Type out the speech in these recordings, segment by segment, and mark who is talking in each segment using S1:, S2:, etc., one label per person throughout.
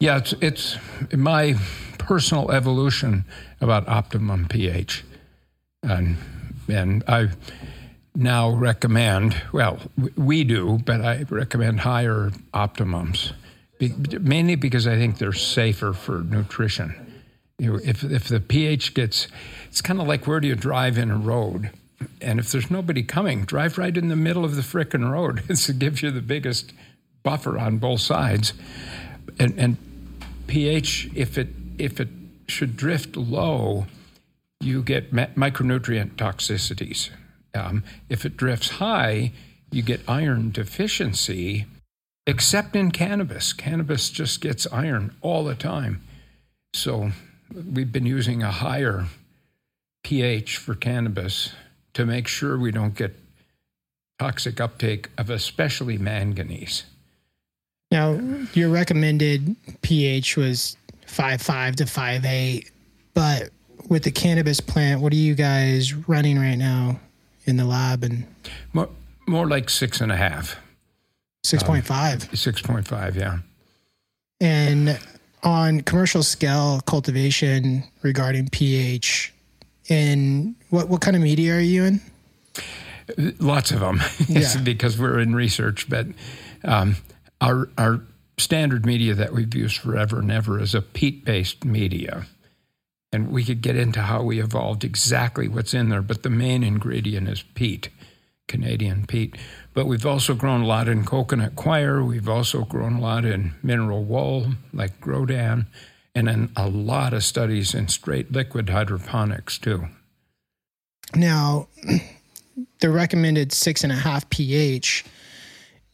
S1: Yeah, it's, it's my personal evolution about optimum pH. And, and I now recommend, well, we do, but I recommend higher optimums, mainly because I think they're safer for nutrition. You know, if, if the pH gets, it's kind of like where do you drive in a road? And if there's nobody coming, drive right in the middle of the frickin' road. it gives you the biggest buffer on both sides. And, and pH, if it if it should drift low, you get ma- micronutrient toxicities. Um, if it drifts high, you get iron deficiency, except in cannabis. Cannabis just gets iron all the time. So we've been using a higher pH for cannabis to make sure we don't get toxic uptake of especially manganese.
S2: Now, your recommended pH was five five to five eight, but with the cannabis plant, what are you guys running right now in the lab? And
S1: more, more like six and a half.
S2: Six point five.
S1: Um, six point five, yeah.
S2: And on commercial scale cultivation regarding pH, and what what kind of media are you in?
S1: Lots of them, yeah. because we're in research, but. Um, our, our standard media that we've used forever and ever is a peat based media. And we could get into how we evolved exactly what's in there, but the main ingredient is peat, Canadian peat. But we've also grown a lot in coconut coir. We've also grown a lot in mineral wool, like Grodan, and then a lot of studies in straight liquid hydroponics, too.
S2: Now, the recommended six and a half pH,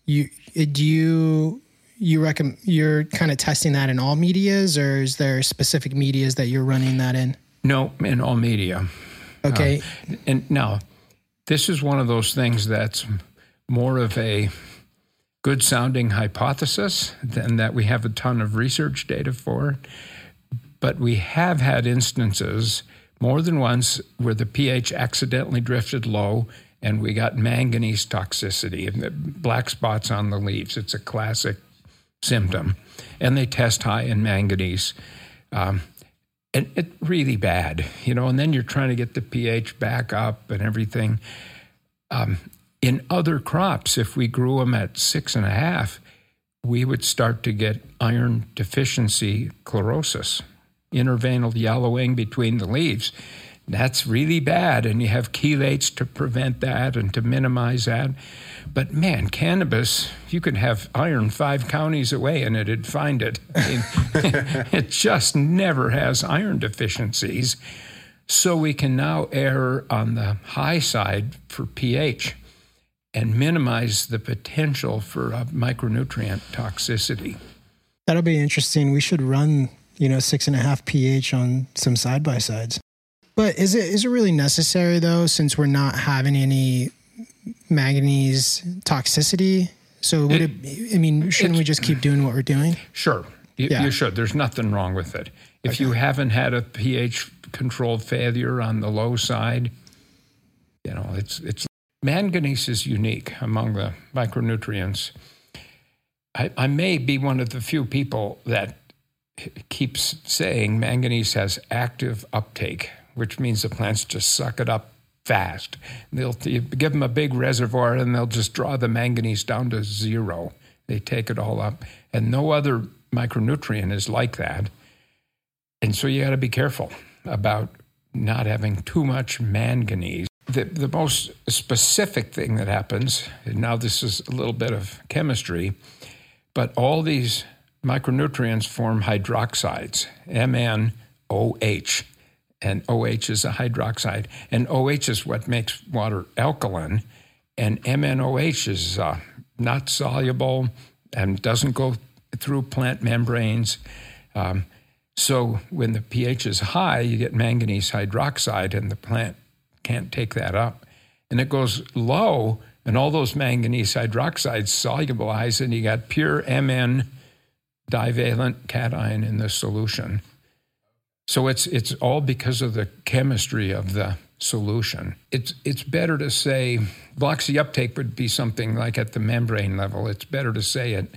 S2: you do you you recommend you're kind of testing that in all medias, or is there specific medias that you're running that in?
S1: No, in all media.
S2: Okay.
S1: Uh, and now, this is one of those things that's more of a good sounding hypothesis than that we have a ton of research data for. But we have had instances more than once where the pH accidentally drifted low and we got manganese toxicity and black spots on the leaves. It's a classic symptom, and they test high in manganese. Um, and it's really bad, you know. And then you're trying to get the pH back up and everything. Um, in other crops, if we grew them at six and a half, we would start to get iron deficiency chlorosis, interveinal yellowing between the leaves. That's really bad, and you have chelates to prevent that and to minimize that. But man, cannabis, you could have iron five counties away and it'd find it. I mean, it just never has iron deficiencies. So we can now err on the high side for pH and minimize the potential for uh, micronutrient toxicity.
S2: That'll be interesting. We should run, you know, six and a half pH on some side by sides. But is it is it really necessary though, since we're not having any manganese toxicity? So would it, it I mean, shouldn't we just keep doing what we're doing?
S1: Sure. You, yeah. you should. There's nothing wrong with it. If okay. you haven't had a pH controlled failure on the low side, you know, it's it's manganese is unique among the micronutrients. I, I may be one of the few people that keeps saying manganese has active uptake which means the plants just suck it up fast. They'll give them a big reservoir and they'll just draw the manganese down to zero. They take it all up. And no other micronutrient is like that. And so you got to be careful about not having too much manganese. The, the most specific thing that happens, and now this is a little bit of chemistry, but all these micronutrients form hydroxides, MnOH and OH is a hydroxide, and OH is what makes water alkaline, and MnOH is uh, not soluble and doesn't go through plant membranes. Um, so when the pH is high, you get manganese hydroxide, and the plant can't take that up. And it goes low, and all those manganese hydroxides solubilize, and you got pure Mn divalent cation in the solution. So it's it's all because of the chemistry of the solution. It's it's better to say blocks the uptake would be something like at the membrane level. It's better to say it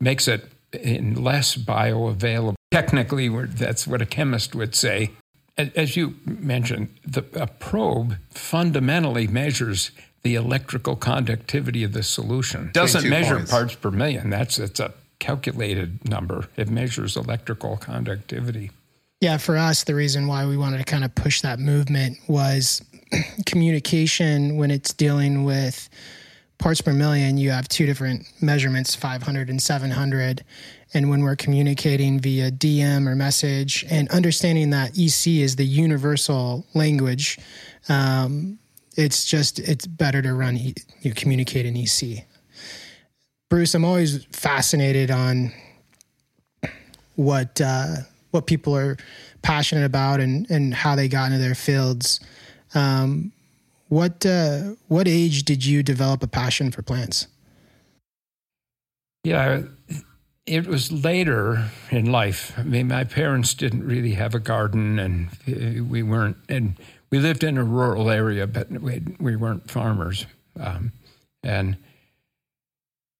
S1: makes it in less bioavailable. Technically, that's what a chemist would say. As you mentioned, the, a probe fundamentally measures the electrical conductivity of the solution. Doesn't measure points. parts per million. That's it's a calculated number. It measures electrical conductivity.
S2: Yeah, for us, the reason why we wanted to kind of push that movement was communication when it's dealing with parts per million, you have two different measurements, 500 and 700. And when we're communicating via DM or message and understanding that EC is the universal language, um, it's just, it's better to run, you know, communicate in EC. Bruce, I'm always fascinated on what, uh, what people are passionate about and, and how they got into their fields. Um, what uh, what age did you develop a passion for plants?
S1: Yeah, it was later in life. I mean, my parents didn't really have a garden, and uh, we weren't. And we lived in a rural area, but we we weren't farmers. Um, and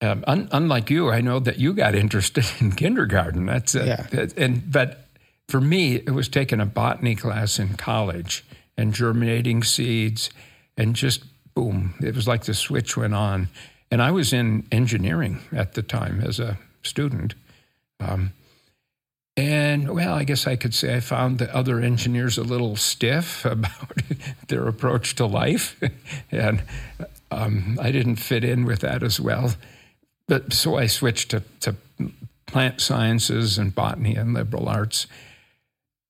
S1: um, un, unlike you, I know that you got interested in kindergarten. That's uh, yeah. and but for me, it was taking a botany class in college and germinating seeds and just boom, it was like the switch went on. And I was in engineering at the time as a student. Um, and well, I guess I could say I found the other engineers a little stiff about their approach to life. and um, I didn't fit in with that as well. But so I switched to, to plant sciences and botany and liberal arts.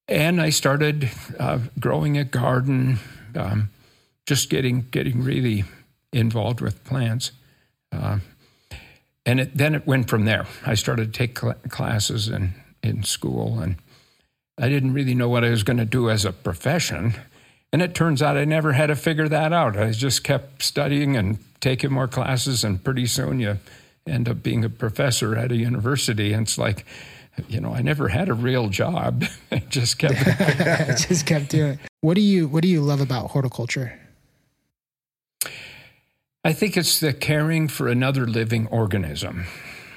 S1: And I started uh, growing a garden. Um, just getting getting really involved with plants. Uh, and it, then it went from there. I started to take cl- classes in, in school, and I didn't really know what I was going to do as a profession. And it turns out I never had to figure that out. I just kept studying and taking more classes, and pretty soon you end up being a professor at a university. And it's like, you know, I never had a real job. I just kept
S2: just kept doing. What do you What do you love about horticulture?
S1: I think it's the caring for another living organism.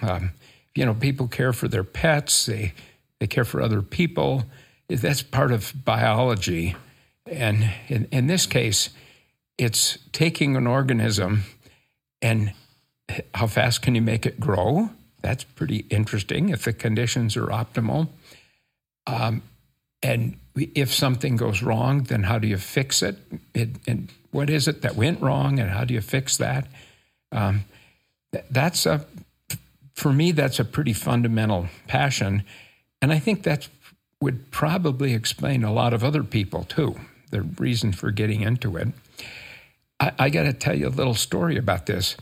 S1: Um, you know, people care for their pets, they, they care for other people. That's part of biology. And in, in this case, it's taking an organism and how fast can you make it grow? That's pretty interesting if the conditions are optimal. Um, and if something goes wrong, then how do you fix it? it and what is it that went wrong, and how do you fix that? Um, that's a, for me, that's a pretty fundamental passion, and I think that would probably explain a lot of other people too. The reason for getting into it. I, I got to tell you a little story about this.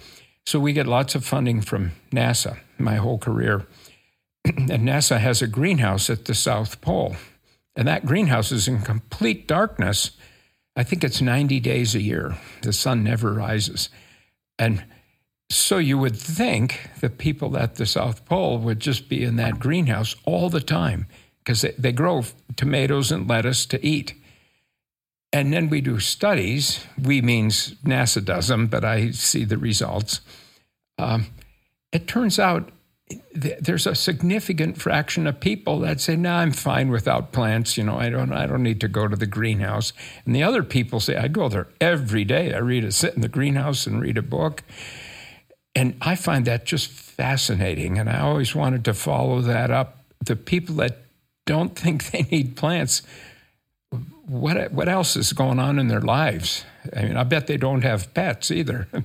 S1: So we get lots of funding from NASA my whole career, and NASA has a greenhouse at the South Pole. And that greenhouse is in complete darkness. I think it's 90 days a year. The sun never rises. And so you would think the people at the South Pole would just be in that greenhouse all the time because they, they, grow tomatoes and lettuce to eat. And then we do studies. We means NASA does them, but I see the results. Um, it turns out there's a significant fraction of people that say, "No, nah, I'm fine without plants. You know, I don't, I don't need to go to the greenhouse." And the other people say, "I go there every day. I read a sit in the greenhouse and read a book." And I find that just fascinating, and I always wanted to follow that up. The people that don't think they need plants, what what else is going on in their lives? I mean, I bet they don't have pets either.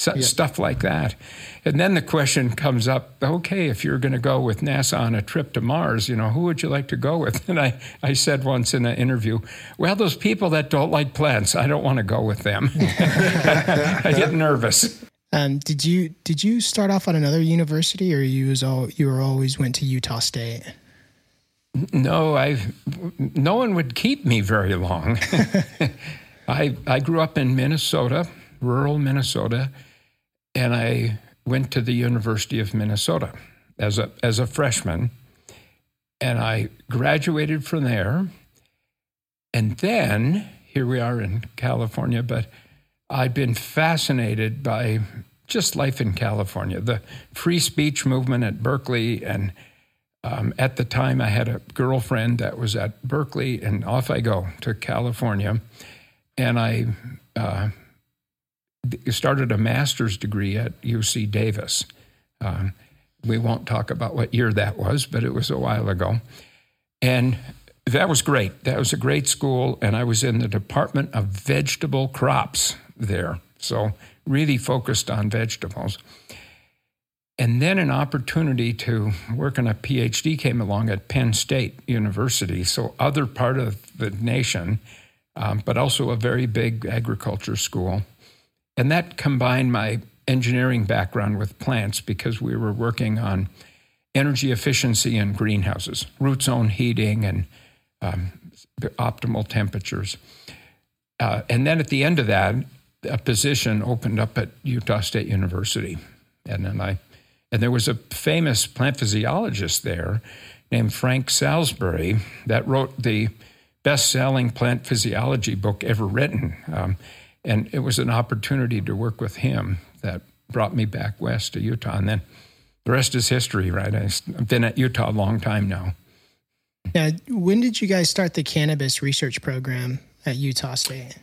S1: So, yeah. Stuff like that. And then the question comes up okay, if you're going to go with NASA on a trip to Mars, you know, who would you like to go with? And I, I said once in an interview, well, those people that don't like plants, I don't want to go with them. I get nervous.
S2: Um, did you did you start off at another university, or you was all you were always went to Utah State?
S1: No, I. No one would keep me very long. I I grew up in Minnesota, rural Minnesota, and I went to the University of Minnesota as a as a freshman, and I graduated from there. And then here we are in California, but I'd been fascinated by just life in California. The free speech movement at Berkeley, and um, at the time I had a girlfriend that was at Berkeley, and off I go to California, and I uh, started a master's degree at UC Davis. Um, we won't talk about what year that was, but it was a while ago. And that was great. That was a great school. And I was in the Department of Vegetable Crops there. So, really focused on vegetables. And then an opportunity to work on a PhD came along at Penn State University. So, other part of the nation, um, but also a very big agriculture school. And that combined my engineering background with plants because we were working on energy efficiency in greenhouses, root zone heating, and um, optimal temperatures. Uh, and then at the end of that, a position opened up at Utah State University, and then I, and there was a famous plant physiologist there named Frank Salisbury that wrote the best-selling plant physiology book ever written. Um, and it was an opportunity to work with him that brought me back west to Utah. And then the rest is history, right? I've been at Utah a long time now.
S2: Now, when did you guys start the cannabis research program at Utah State?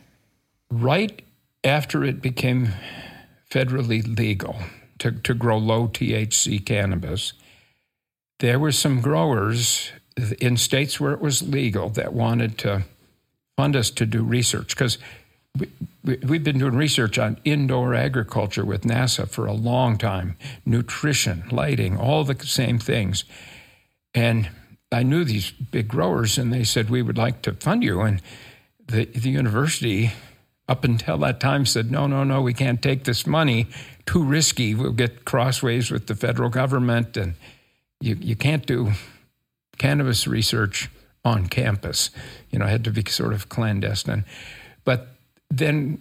S1: Right after it became federally legal to, to grow low THC cannabis, there were some growers in states where it was legal that wanted to fund us to do research because we, we've been doing research on indoor agriculture with NASA for a long time nutrition, lighting, all the same things. And I knew these big growers, and they said, We would like to fund you. And the, the university, up until that time, said, No, no, no, we can't take this money. Too risky. We'll get crossways with the federal government, and you, you can't do cannabis research on campus. You know, it had to be sort of clandestine. But then,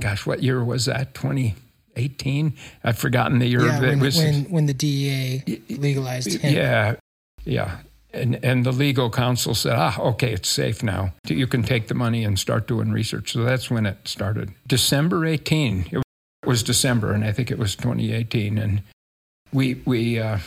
S1: gosh, what year was that? 2018? I've forgotten the year.
S2: Yeah, when, was, when, when the DEA legalized him.
S1: Yeah, yeah. And, and the legal counsel said, ah, okay, it's safe now. You can take the money and start doing research. So that's when it started. December 18. It was December, and I think it was 2018. And we, we, uh,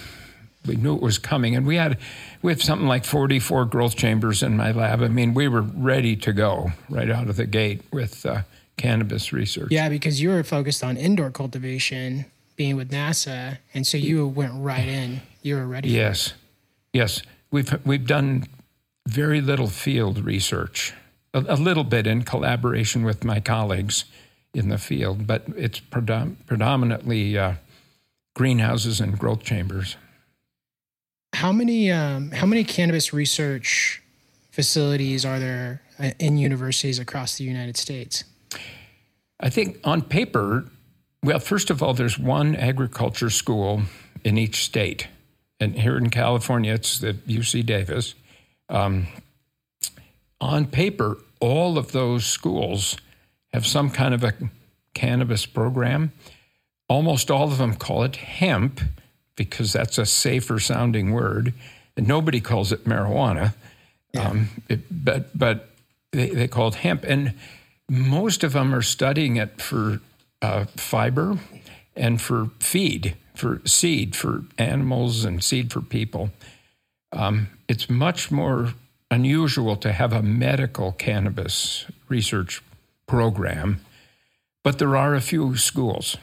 S1: we knew it was coming, and we had we had something like 44 growth chambers in my lab. I mean, we were ready to go right out of the gate with uh, cannabis research.
S2: Yeah, because you were focused on indoor cultivation, being with NASA, and so you went right in. You were ready.
S1: Yes, yes. We've we've done very little field research, a, a little bit in collaboration with my colleagues in the field, but it's predom- predominantly uh, greenhouses and growth chambers.
S2: How many um, how many cannabis research facilities are there uh, in universities across the United States?
S1: I think on paper, well, first of all, there's one agriculture school in each state, and here in California, it's at UC Davis. Um, on paper, all of those schools have some kind of a cannabis program. Almost all of them call it hemp, because that's a safer sounding word. And nobody calls it marijuana. Yeah. Um, it, but but they, they call it hemp. And most of them are studying it for uh, fiber and for feed, for seed for animals and seed for people. Um, it's much more unusual to have a medical cannabis research program, but there are a few schools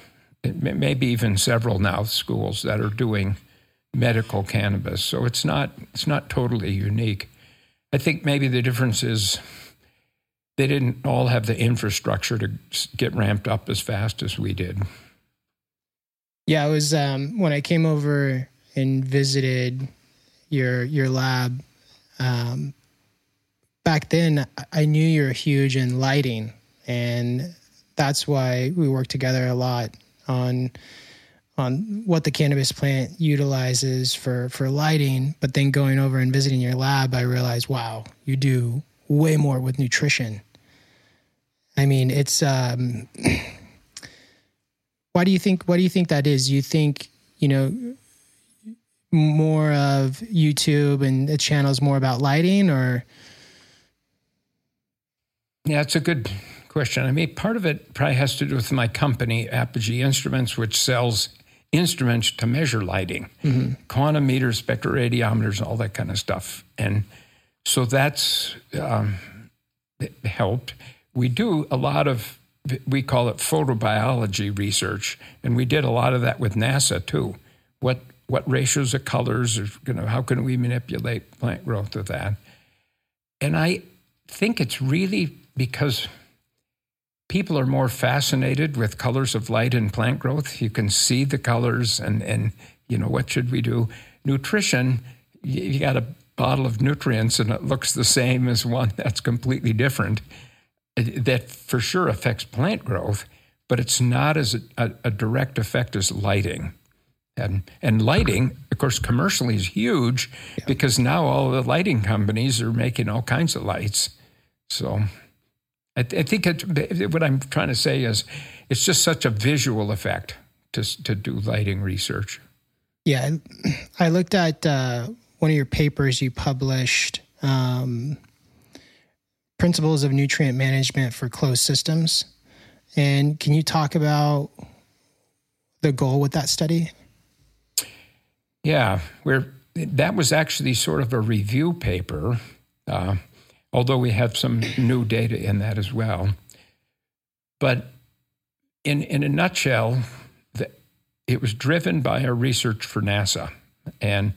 S1: maybe even several now schools that are doing medical cannabis. So it's not it's not totally unique. I think maybe the difference is they didn't all have the infrastructure to get ramped up as fast as we did.
S2: Yeah, it was um, when I came over and visited your your lab. Um, back then, I knew you were huge in lighting, and that's why we worked together a lot on on what the cannabis plant utilizes for for lighting but then going over and visiting your lab i realized wow you do way more with nutrition. I mean it's um why do you think why do you think that is? You think you know more of youtube and the channels more about lighting or?
S1: Yeah it's a good question. I mean, part of it probably has to do with my company, Apogee Instruments, which sells instruments to measure lighting, mm-hmm. quantum meters, spectroradiometers, all that kind of stuff. And so that's um, helped. We do a lot of, we call it photobiology research, and we did a lot of that with NASA too. What what ratios of colors, or, you know, how can we manipulate plant growth with that? And I think it's really because people are more fascinated with colors of light and plant growth. You can see the colors, and and you know what should we do? Nutrition. You got a bottle of nutrients, and it looks the same as one that's completely different. Uh, that for sure affects plant growth, but it's not as a, a direct effect as lighting. And, and lighting, of course, commercially is huge yeah. because now all the lighting companies are making all kinds of lights. So I, th- I think it, what I'm trying to say is it's just such a visual effect to, to do lighting research.
S2: Yeah, I looked at uh, one of your papers you published, um, Principles of Nutrient Management for Closed Systems. And can you talk about the goal with that study?
S1: Yeah, where that was actually sort of a review paper. Uh, although we have some new data in that as well. But in, in a nutshell, the, it was driven by our research for NASA. And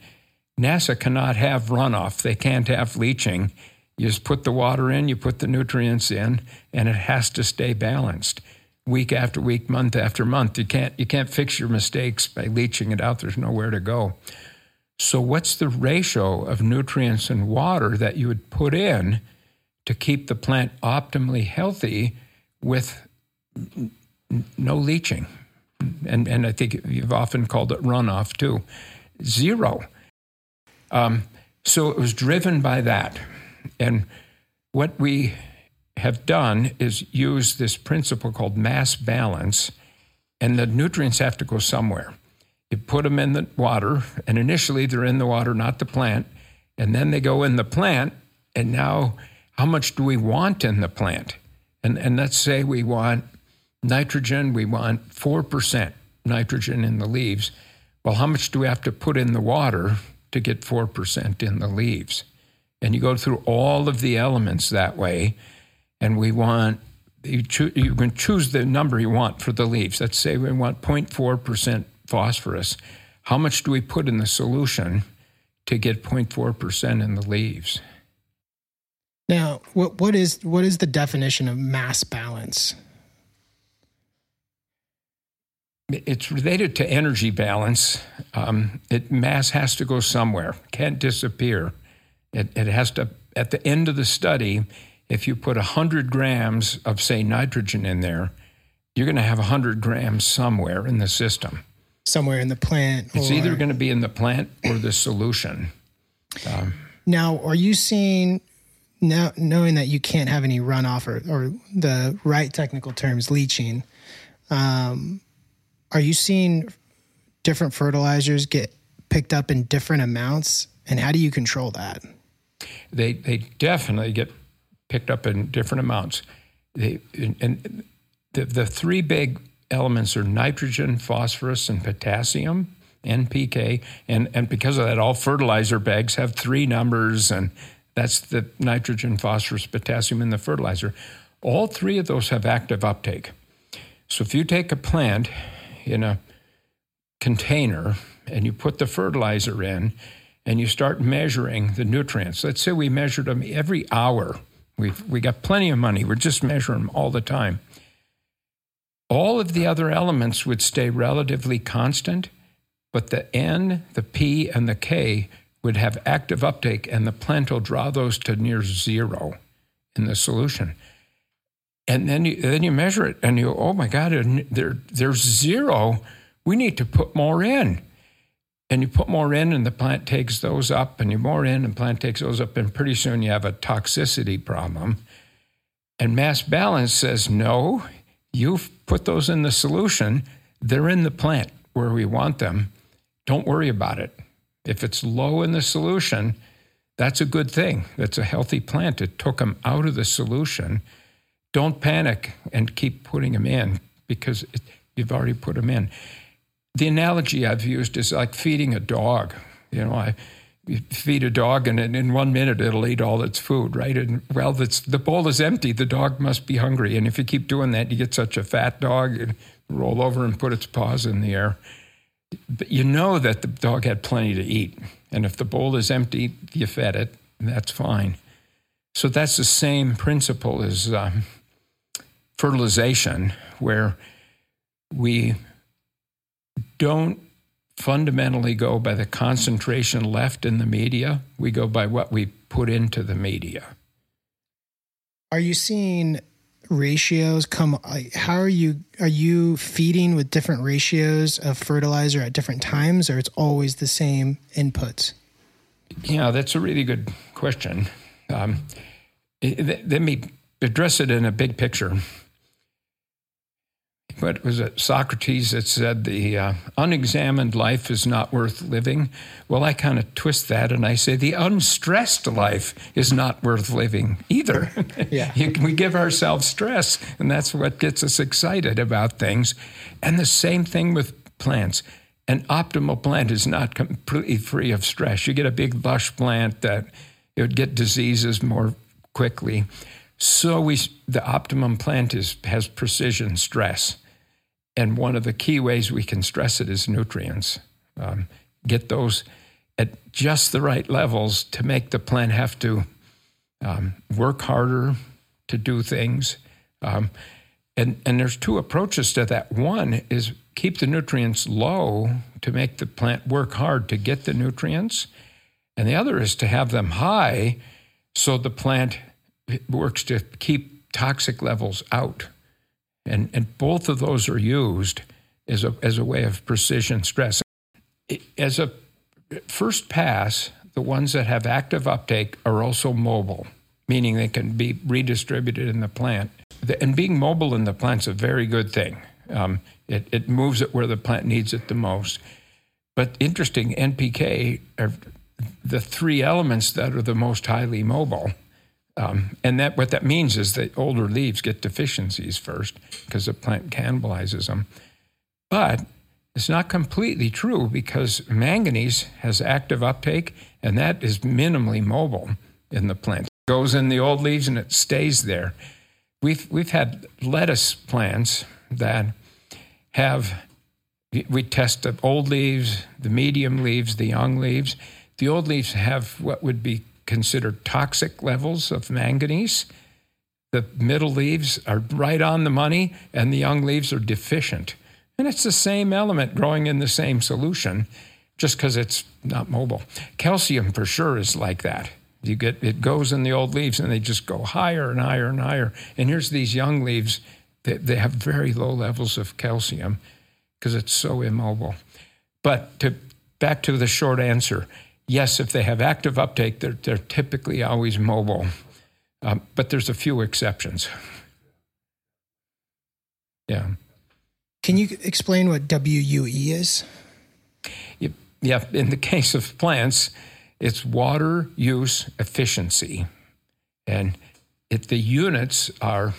S1: NASA cannot have runoff, they can't have leaching. You just put the water in, you put the nutrients in, and it has to stay balanced week after week, month after month. You can't you can't fix your mistakes by leaching it out. There's nowhere to go. So, what's the ratio of nutrients and water that you would put in to keep the plant optimally healthy with no leaching? And, and I think you've often called it runoff too. Zero. Um, so it was driven by that. And what we have done is use this principle called mass balance, and the nutrients have to go somewhere. You put them in the water, and initially they're in the water, not the plant. And then they go in the plant, and now how much do we want in the plant? And, and let's say we want nitrogen, we want 4% nitrogen in the leaves. Well, how much do we have to put in the water to get 4% in the leaves? And you go through all of the elements that way, and we want you, cho- you can choose the number you want for the leaves. Let's say we want 0.4% phosphorus. How much do we put in the solution to get 0.4% in the leaves?
S2: Now, what, what is what is the definition of mass balance?
S1: It's related to energy balance. Um, it, mass has to go somewhere; can't disappear. It, it has to. At the end of the study, if you put hundred grams of, say, nitrogen in there, you're going to have hundred grams somewhere in the system
S2: somewhere in the plant.
S1: It's or, either going to be in the plant or the solution.
S2: Um, now, are you seeing now knowing that you can't have any runoff or, or the right technical terms leaching? Um, are you seeing different fertilizers get picked up in different amounts, and how do you control that?
S1: They they definitely get picked up in different amounts. They and the the three big elements are nitrogen, phosphorus, and potassium, NPK. And, and because of that, all fertilizer bags have three numbers, and that's the nitrogen, phosphorus, potassium in the fertilizer. All three of those have active uptake. So if you take a plant in a container and you put the fertilizer in and you start measuring the nutrients, let's say we measured them every hour. We've we got plenty of money. We're just measuring them all the time all of the other elements would stay relatively constant, but the N, the P, and the K would have active uptake, and the plant will draw those to near zero in the solution. And then you, then you measure it, and you, oh my God, there, there's zero. We need to put more in. And you put more in, and the plant takes those up, and you more in, and plant takes those up, and pretty soon you have a toxicity problem. And mass balance says, no, You've put those in the solution, they're in the plant where we want them. Don't worry about it. If it's low in the solution, that's a good thing. That's a healthy plant. It took them out of the solution don't panic and keep putting them in because it, you've already put them in. The analogy I've used is like feeding a dog. You know, I you feed a dog and in one minute it'll eat all its food, right? And well, the bowl is empty. The dog must be hungry. And if you keep doing that, you get such a fat dog and roll over and put its paws in the air. But you know that the dog had plenty to eat. And if the bowl is empty, you fed it, that's fine. So that's the same principle as um, fertilization, where we don't fundamentally go by the concentration left in the media. We go by what we put into the media.
S2: Are you seeing ratios come how are you are you feeding with different ratios of fertilizer at different times or it's always the same inputs?
S1: Yeah, that's a really good question. Um, let me address it in a big picture what was it, Socrates that said the uh, unexamined life is not worth living? Well, I kind of twist that and I say the unstressed life is not worth living either.
S2: Yeah.
S1: we give ourselves stress, and that's what gets us excited about things. And the same thing with plants. An optimal plant is not completely free of stress. You get a big, lush plant that it would get diseases more quickly. So we, the optimum plant is, has precision stress. And one of the key ways we can stress it is nutrients. Um, get those at just the right levels to make the plant have to um, work harder to do things. Um, and, and there's two approaches to that. One is keep the nutrients low to make the plant work hard to get the nutrients. And the other is to have them high so the plant works to keep toxic levels out. And, and both of those are used as a, as a way of precision stress. As a first pass, the ones that have active uptake are also mobile, meaning they can be redistributed in the plant. And being mobile in the plant is a very good thing. Um, it, it moves it where the plant needs it the most. But interesting, NPK are the three elements that are the most highly mobile. Um, and that what that means is that older leaves get deficiencies first because the plant cannibalizes them. But it's not completely true because manganese has active uptake and that is minimally mobile in the plant. It goes in the old leaves and it stays there. We've we've had lettuce plants that have we test the old leaves, the medium leaves, the young leaves. The old leaves have what would be considered toxic levels of manganese. The middle leaves are right on the money, and the young leaves are deficient. And it's the same element growing in the same solution, just because it's not mobile. Calcium, for sure, is like that. You get it goes in the old leaves, and they just go higher and higher and higher. And here's these young leaves; they, they have very low levels of calcium because it's so immobile. But to back to the short answer, yes, if they have active uptake, they're, they're typically always mobile. Um, but there's a few exceptions. Yeah.
S2: Can you explain what WUE is?
S1: Yeah, in the case of plants, it's water use efficiency. And it, the units are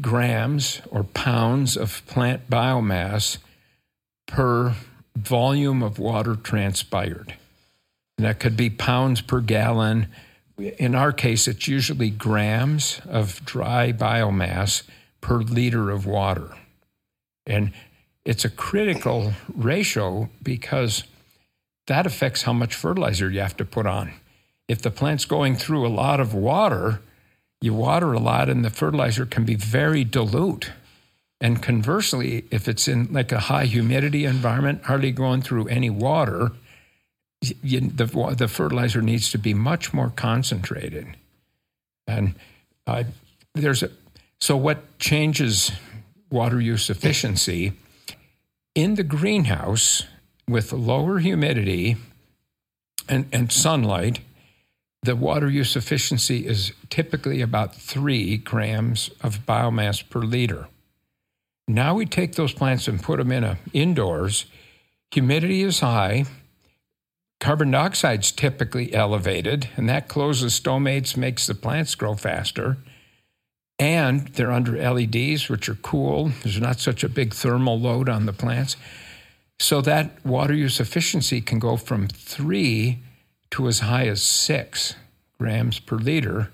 S1: grams or pounds of plant biomass per volume of water transpired. And that could be pounds per gallon. In our case, it's usually grams of dry biomass per liter of water. And it's a critical ratio because that affects how much fertilizer you have to put on. If the plant's going through a lot of water, you water a lot and the fertilizer can be very dilute. And conversely, if it's in like a high humidity environment, hardly going through any water, you, the, the fertilizer needs to be much more concentrated. And uh, there's a, so what changes water use efficiency in the greenhouse with lower humidity and, and sunlight, the water use efficiency is typically about three grams of biomass per liter. Now we take those plants and put them in a indoors. Humidity is high, Carbon dioxide is typically elevated, and that closes stomates, makes the plants grow faster. And they're under LEDs, which are cool. There's not such a big thermal load on the plants. So that water use efficiency can go from three to as high as six grams per liter.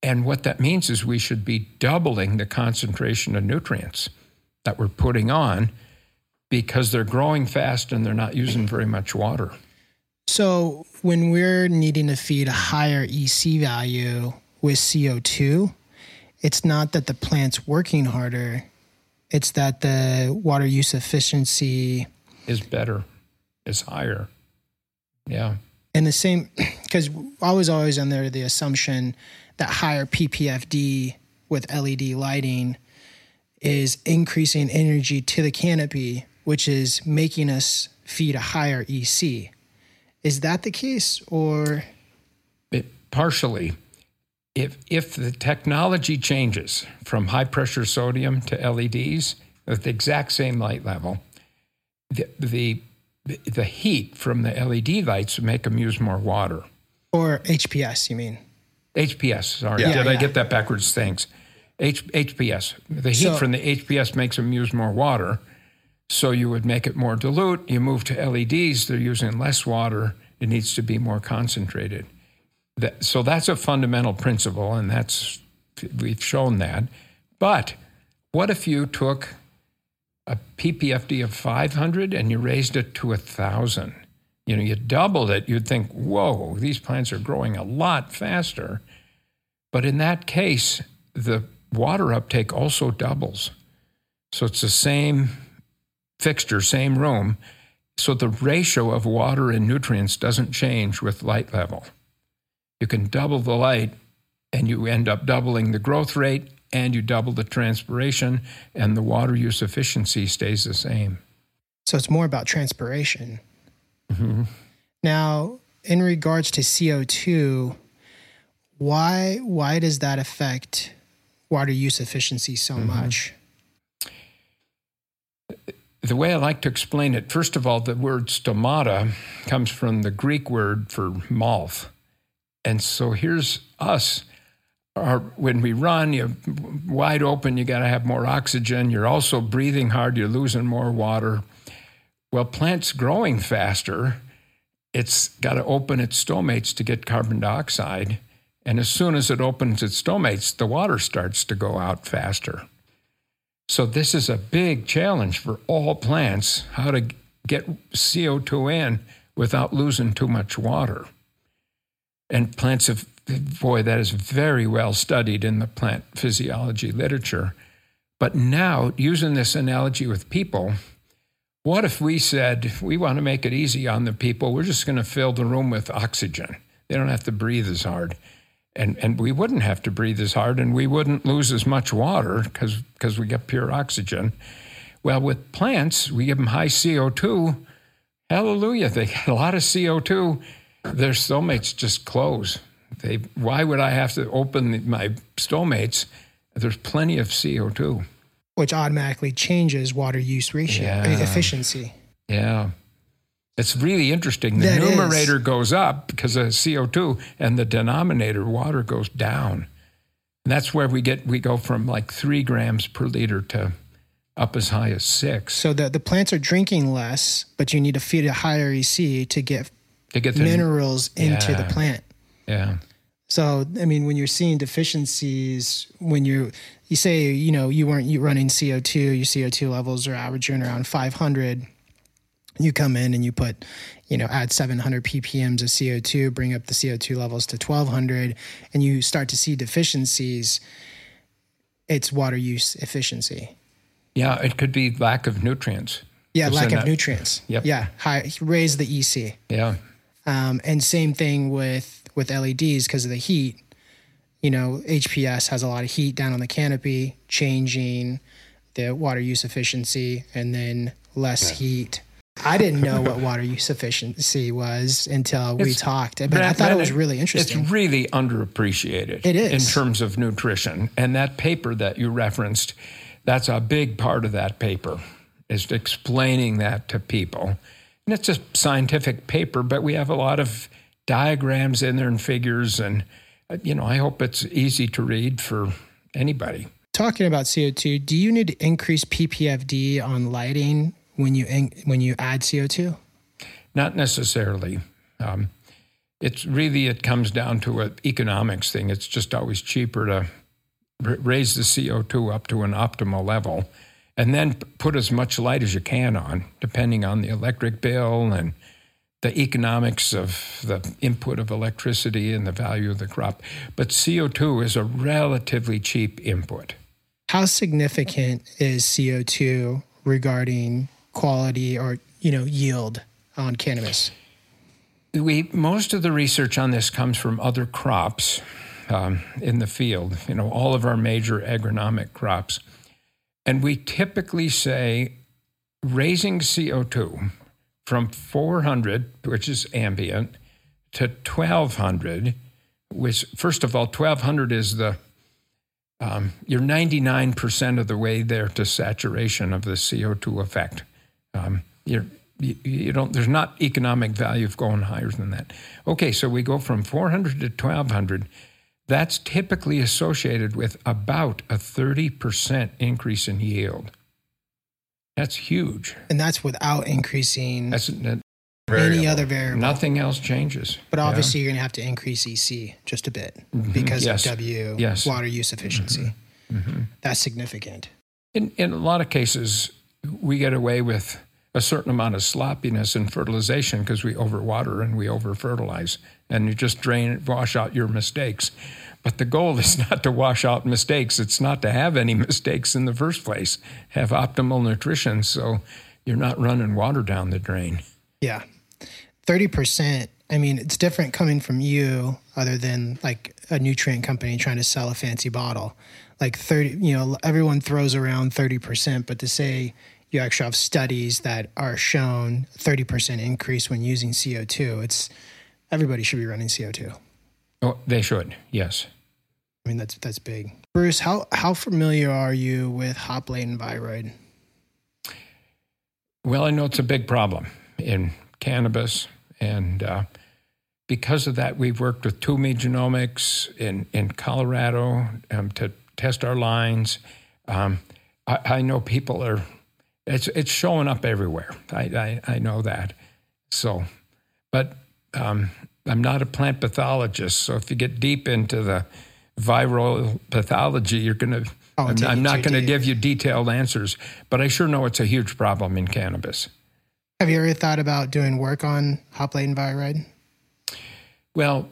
S1: And what that means is we should be doubling the concentration of nutrients that we're putting on because they're growing fast and they're not using very much water.
S2: So when we're needing to feed a higher EC value with CO2, it's not that the plant's working harder, it's that the water use efficiency
S1: is better, is higher. Yeah.
S2: And the same, because I was always under the assumption that higher PPFD with LED lighting is increasing energy to the canopy, which is making us feed a higher EC. Is that the case or?
S1: It, partially. If, if the technology changes from high pressure sodium to LEDs at the exact same light level, the, the, the heat from the LED lights make them use more water.
S2: Or HPS, you mean?
S1: HPS, sorry. Yeah. Did yeah. I get that backwards? Thanks. H, HPS. The heat so, from the HPS makes them use more water. So you would make it more dilute. You move to LEDs, they're using less water. It needs to be more concentrated. That, so that's a fundamental principle, and that's we've shown that. But what if you took a PPFD of 500 and you raised it to 1,000? You know, you doubled it, you'd think, whoa, these plants are growing a lot faster. But in that case, the water uptake also doubles. So it's the same fixture, same room. So the ratio of water and nutrients doesn't change with light level. You can double the light and you end up doubling the growth rate and you double the transpiration and the water use efficiency stays the same.
S2: So it's more about transpiration. Mm-hmm. Now, in regards to CO2, why why does that affect water use efficiency so mm-hmm. much?
S1: The way I like to explain it, first of all, the word stomata comes from the Greek word for mouth. And so here's us. Our, when we run, you're wide open, you got to have more oxygen. You're also breathing hard, you're losing more water. Well, plants growing faster, it's got to open its stomates to get carbon dioxide. And as soon as it opens its stomates, the water starts to go out faster. So, this is a big challenge for all plants how to get CO2 in without losing too much water. And plants have, boy, that is very well studied in the plant physiology literature. But now, using this analogy with people, what if we said, we want to make it easy on the people? We're just going to fill the room with oxygen. They don't have to breathe as hard and and we wouldn't have to breathe as hard and we wouldn't lose as much water because because we get pure oxygen. Well with plants we give them high co2 hallelujah. They get a lot of co2 their stomates just close. They why would i have to open my stomates there's plenty of co2
S2: which automatically changes water use ratio yeah. efficiency.
S1: Yeah it's really interesting. The that numerator is. goes up because of CO2, and the denominator, water, goes down. And that's where we get we go from like three grams per liter to up as high as six.
S2: So the, the plants are drinking less, but you need to feed a higher EC to get to get the, minerals into yeah, the plant.
S1: Yeah.
S2: So I mean, when you're seeing deficiencies, when you you say you know you weren't you running CO2, your CO2 levels are averaging around 500 you come in and you put you know add 700 ppms of co2 bring up the co2 levels to 1200 and you start to see deficiencies it's water use efficiency.
S1: Yeah it could be lack of nutrients.
S2: Yeah lack of nutrients. Yep. yeah high, raise the ec
S1: yeah.
S2: Um, and same thing with with leds because of the heat. You know hps has a lot of heat down on the canopy changing the water use efficiency and then less yeah. heat I didn't know what water use efficiency was until we talked, but I thought it was really interesting.
S1: It's really underappreciated.
S2: It is
S1: in terms of nutrition, and that paper that you referenced, that's a big part of that paper, is explaining that to people. And it's a scientific paper, but we have a lot of diagrams in there and figures, and uh, you know, I hope it's easy to read for anybody.
S2: Talking about CO2, do you need to increase PPFD on lighting when you when you add CO2?
S1: Not necessarily. Um, it's really it comes down to an economics thing. It's just always cheaper to r- raise the CO2 up to an optimal level, and then put as much light as you can on, depending on the electric bill and the economics of the input of electricity and the value of the crop. But CO2 is a relatively cheap input.
S2: How significant is CO2 regarding quality or you know yield on cannabis?
S1: We most of the research on this comes from other crops um, in the field. You know, all of our major agronomic crops, and we typically say raising CO two from 400, which is ambient, to 1200, which first of all, 1200 is the um, you're 99% of the way there to saturation of the CO2 effect. Um, you're you, you, don't there's not economic value of going higher than that okay so we go from 400 to 1200 that's typically associated with about a 30% increase in yield that's huge
S2: and that's without increasing
S1: that's
S2: any
S1: variable.
S2: other variable
S1: nothing else changes
S2: but obviously yeah. you're going to have to increase ec just a bit mm-hmm. because
S1: yes.
S2: of w
S1: yes.
S2: water use efficiency
S1: mm-hmm. Mm-hmm.
S2: that's significant
S1: in, in a lot of cases we get away with a certain amount of sloppiness in fertilization because we overwater and we overfertilize and you just drain wash out your mistakes. But the goal is not to wash out mistakes. It's not to have any mistakes in the first place. Have optimal nutrition so you're not running water down the drain.
S2: Yeah. 30% i mean it's different coming from you other than like a nutrient company trying to sell a fancy bottle. Like 30 you know everyone throws around 30% but to say you actually have studies that are shown 30% increase when using CO2. It's everybody should be running CO2.
S1: Oh, they should. Yes.
S2: I mean that's that's big. Bruce, how how familiar are you with hop latent viroid?
S1: Well, I know it's a big problem in cannabis, and uh, because of that, we've worked with Tumi Genomics in in Colorado um, to test our lines. Um, I, I know people are it's it's showing up everywhere. I I, I know that. So, but um, I'm not a plant pathologist. So if you get deep into the viral pathology, you're going to. Oh, I'm, I'm not going to give you detailed answers, but I sure know it's a huge problem in cannabis.
S2: Have you ever thought about doing work on hop latent viroid?
S1: Well,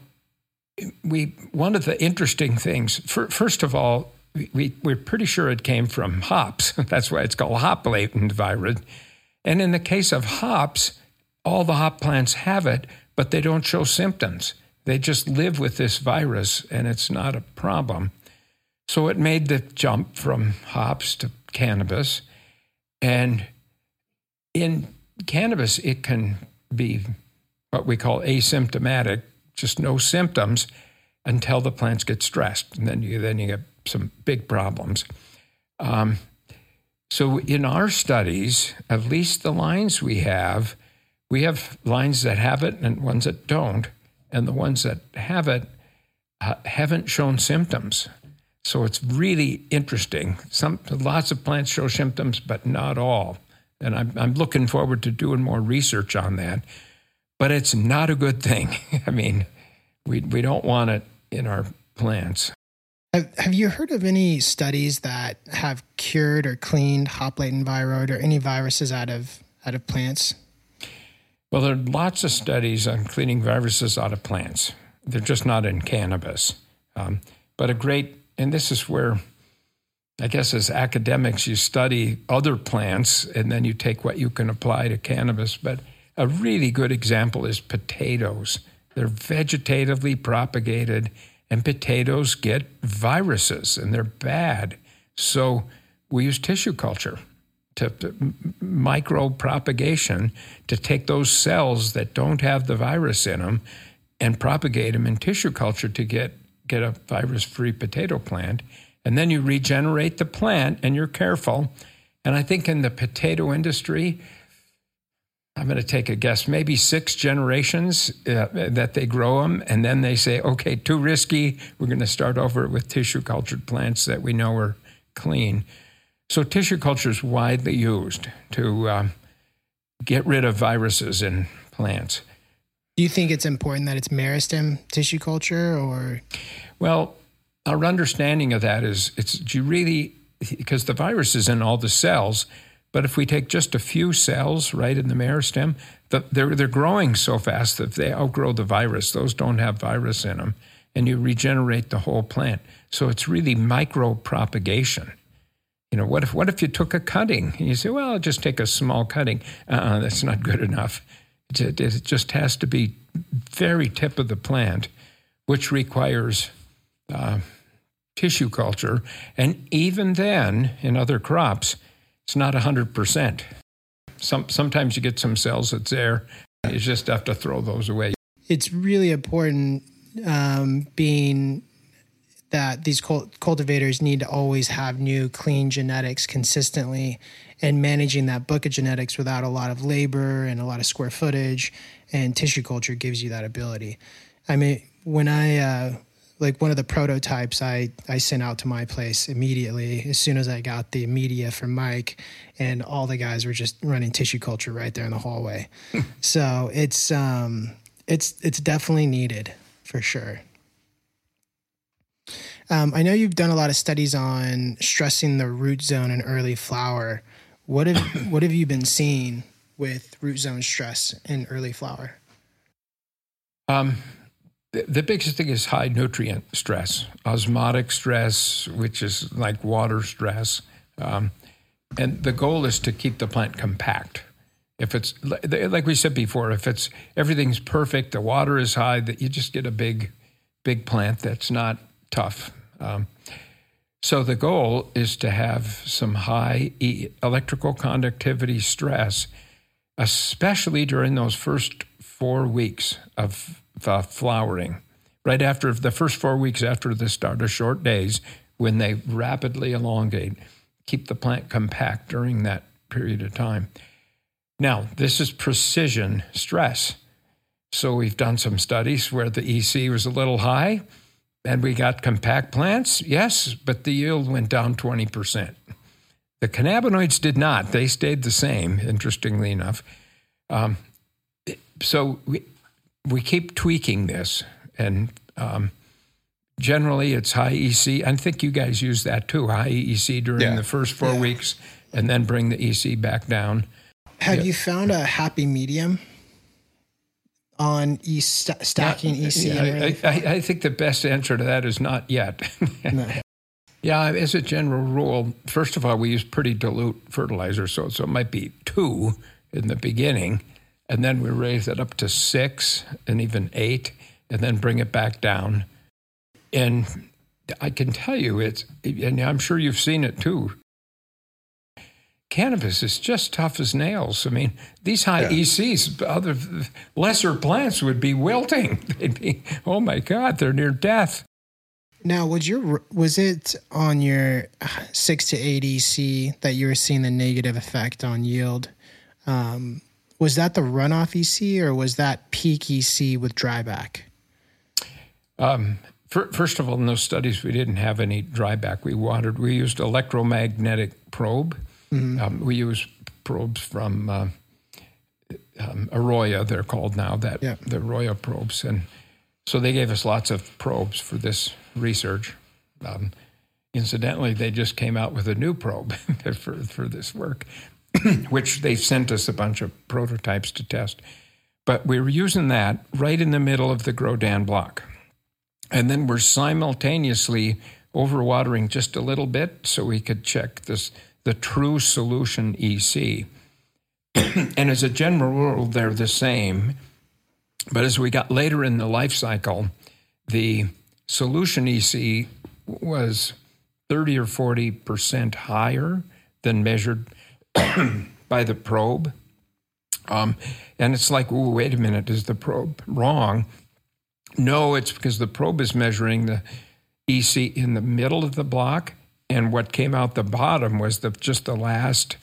S1: we one of the interesting things. For, first of all, we, we're pretty sure it came from hops. That's why it's called hop latent virus. And in the case of hops, all the hop plants have it, but they don't show symptoms. They just live with this virus and it's not a problem. So it made the jump from hops to cannabis. And in cannabis, it can be what we call asymptomatic, just no symptoms until the plants get stressed. And then you, then you get some big problems. Um, so in our studies, at least the lines we have, we have lines that have it and ones that don't, and the ones that have it uh, haven't shown symptoms. So it's really interesting. Some lots of plants show symptoms, but not all. And I'm, I'm looking forward to doing more research on that. But it's not a good thing. I mean, we we don't want it in our plants.
S2: Have, have you heard of any studies that have cured or cleaned hop viroid or any viruses out of out of plants?
S1: Well, there are lots of studies on cleaning viruses out of plants. They're just not in cannabis. Um, but a great, and this is where I guess as academics, you study other plants and then you take what you can apply to cannabis. But a really good example is potatoes. They're vegetatively propagated and potatoes get viruses and they're bad. So we use tissue culture to, micro propagation to take those cells that don't have the virus in them and propagate them in tissue culture to get get a virus free potato plant and then you regenerate the plant and you're careful and i think in the potato industry I'm going to take a guess, maybe six generations uh, that they grow them, and then they say, okay, too risky. We're going to start over with tissue cultured plants that we know are clean. So, tissue culture is widely used to um, get rid of viruses in plants.
S2: Do you think it's important that it's meristem tissue culture or?
S1: Well, our understanding of that is it's do you really because the virus is in all the cells but if we take just a few cells right in the meristem, the, they're, they're growing so fast that they outgrow the virus. Those don't have virus in them, and you regenerate the whole plant. So it's really micro propagation. You know, what if what if you took a cutting and you say, well, I'll just take a small cutting? Uh-uh, that's not good enough. It, it just has to be very tip of the plant, which requires uh, tissue culture. And even then, in other crops, it's not 100%. Some, sometimes you get some cells that's there. You just have to throw those away.
S2: It's really important um, being that these cultivators need to always have new clean genetics consistently and managing that book of genetics without a lot of labor and a lot of square footage and tissue culture gives you that ability i mean when i uh, like one of the prototypes I, I sent out to my place immediately as soon as I got the media from Mike and all the guys were just running tissue culture right there in the hallway. so it's um it's it's definitely needed for sure. Um, I know you've done a lot of studies on stressing the root zone in early flower. What have what have you been seeing with root zone stress in early flower?
S1: Um, the biggest thing is high nutrient stress, osmotic stress, which is like water stress. Um, and the goal is to keep the plant compact. If it's like we said before, if it's everything's perfect, the water is high, that you just get a big, big plant that's not tough. Um, so the goal is to have some high electrical conductivity stress, especially during those first four weeks of uh, flowering. Right after the first four weeks after the start of short days, when they rapidly elongate, keep the plant compact during that period of time. Now, this is precision stress. So we've done some studies where the EC was a little high and we got compact plants, yes, but the yield went down 20%. The cannabinoids did not. They stayed the same, interestingly enough. Um, so we, we keep tweaking this, and um, generally it's high EC. I think you guys use that too, high EC during yeah. the first four yeah. weeks, and then bring the EC back down.
S2: Have yeah. you found a happy medium on e- st- stacking EC?
S1: I, I, I, think the best answer to that is not yet. no. Yeah, as a general rule, first of all, we use pretty dilute fertilizer, so so it might be two in the beginning, and then we raise it up to six and even eight, and then bring it back down. And I can tell you, it's, and I'm sure you've seen it too. Cannabis is just tough as nails. I mean, these high yeah. ECs, other lesser plants would be wilting. They'd be, oh my God, they're near death.
S2: Now, was your was it on your six to eight EC that you were seeing the negative effect on yield? Um, was that the runoff EC or was that peak EC with dryback?
S1: Um, first of all, in those studies, we didn't have any dryback. We wanted we used electromagnetic probe. Mm-hmm. Um, we used probes from uh, um, Aroya, they're called now. That yeah. the Aroya probes, and so they gave us lots of probes for this research. Um, incidentally, they just came out with a new probe for for this work. which they sent us a bunch of prototypes to test. But we were using that right in the middle of the Grodan block. And then we're simultaneously overwatering just a little bit so we could check this the true solution EC. and as a general rule, they're the same. But as we got later in the life cycle, the solution EC was 30 or 40% higher than measured by the probe. Um, and it's like, oh, wait a minute, is the probe wrong? No, it's because the probe is measuring the EC in the middle of the block, and what came out the bottom was the, just the last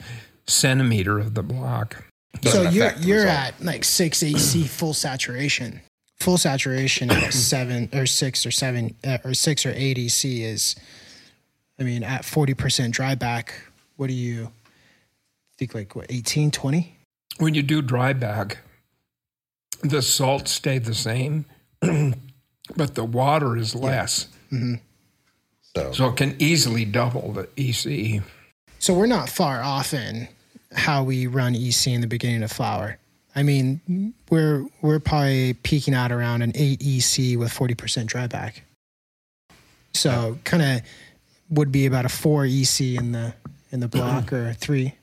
S1: centimeter of the block.
S2: So you're you're
S1: result.
S2: at like six EC full saturation. Full saturation at seven or six or seven uh, or six or eight EC is, I mean, at forty percent dry back. What do you think? Like what 18, 20?
S1: when you do dry back, the salts stay the same, but the water is less. Mm-hmm.
S3: So,
S1: So it can easily double the EC.
S2: So we're not far off in how we run EC in the beginning of flower. I mean, we're we're probably peaking out around an eight EC with forty percent dry back. So kind of would be about a four EC in the in the block or three,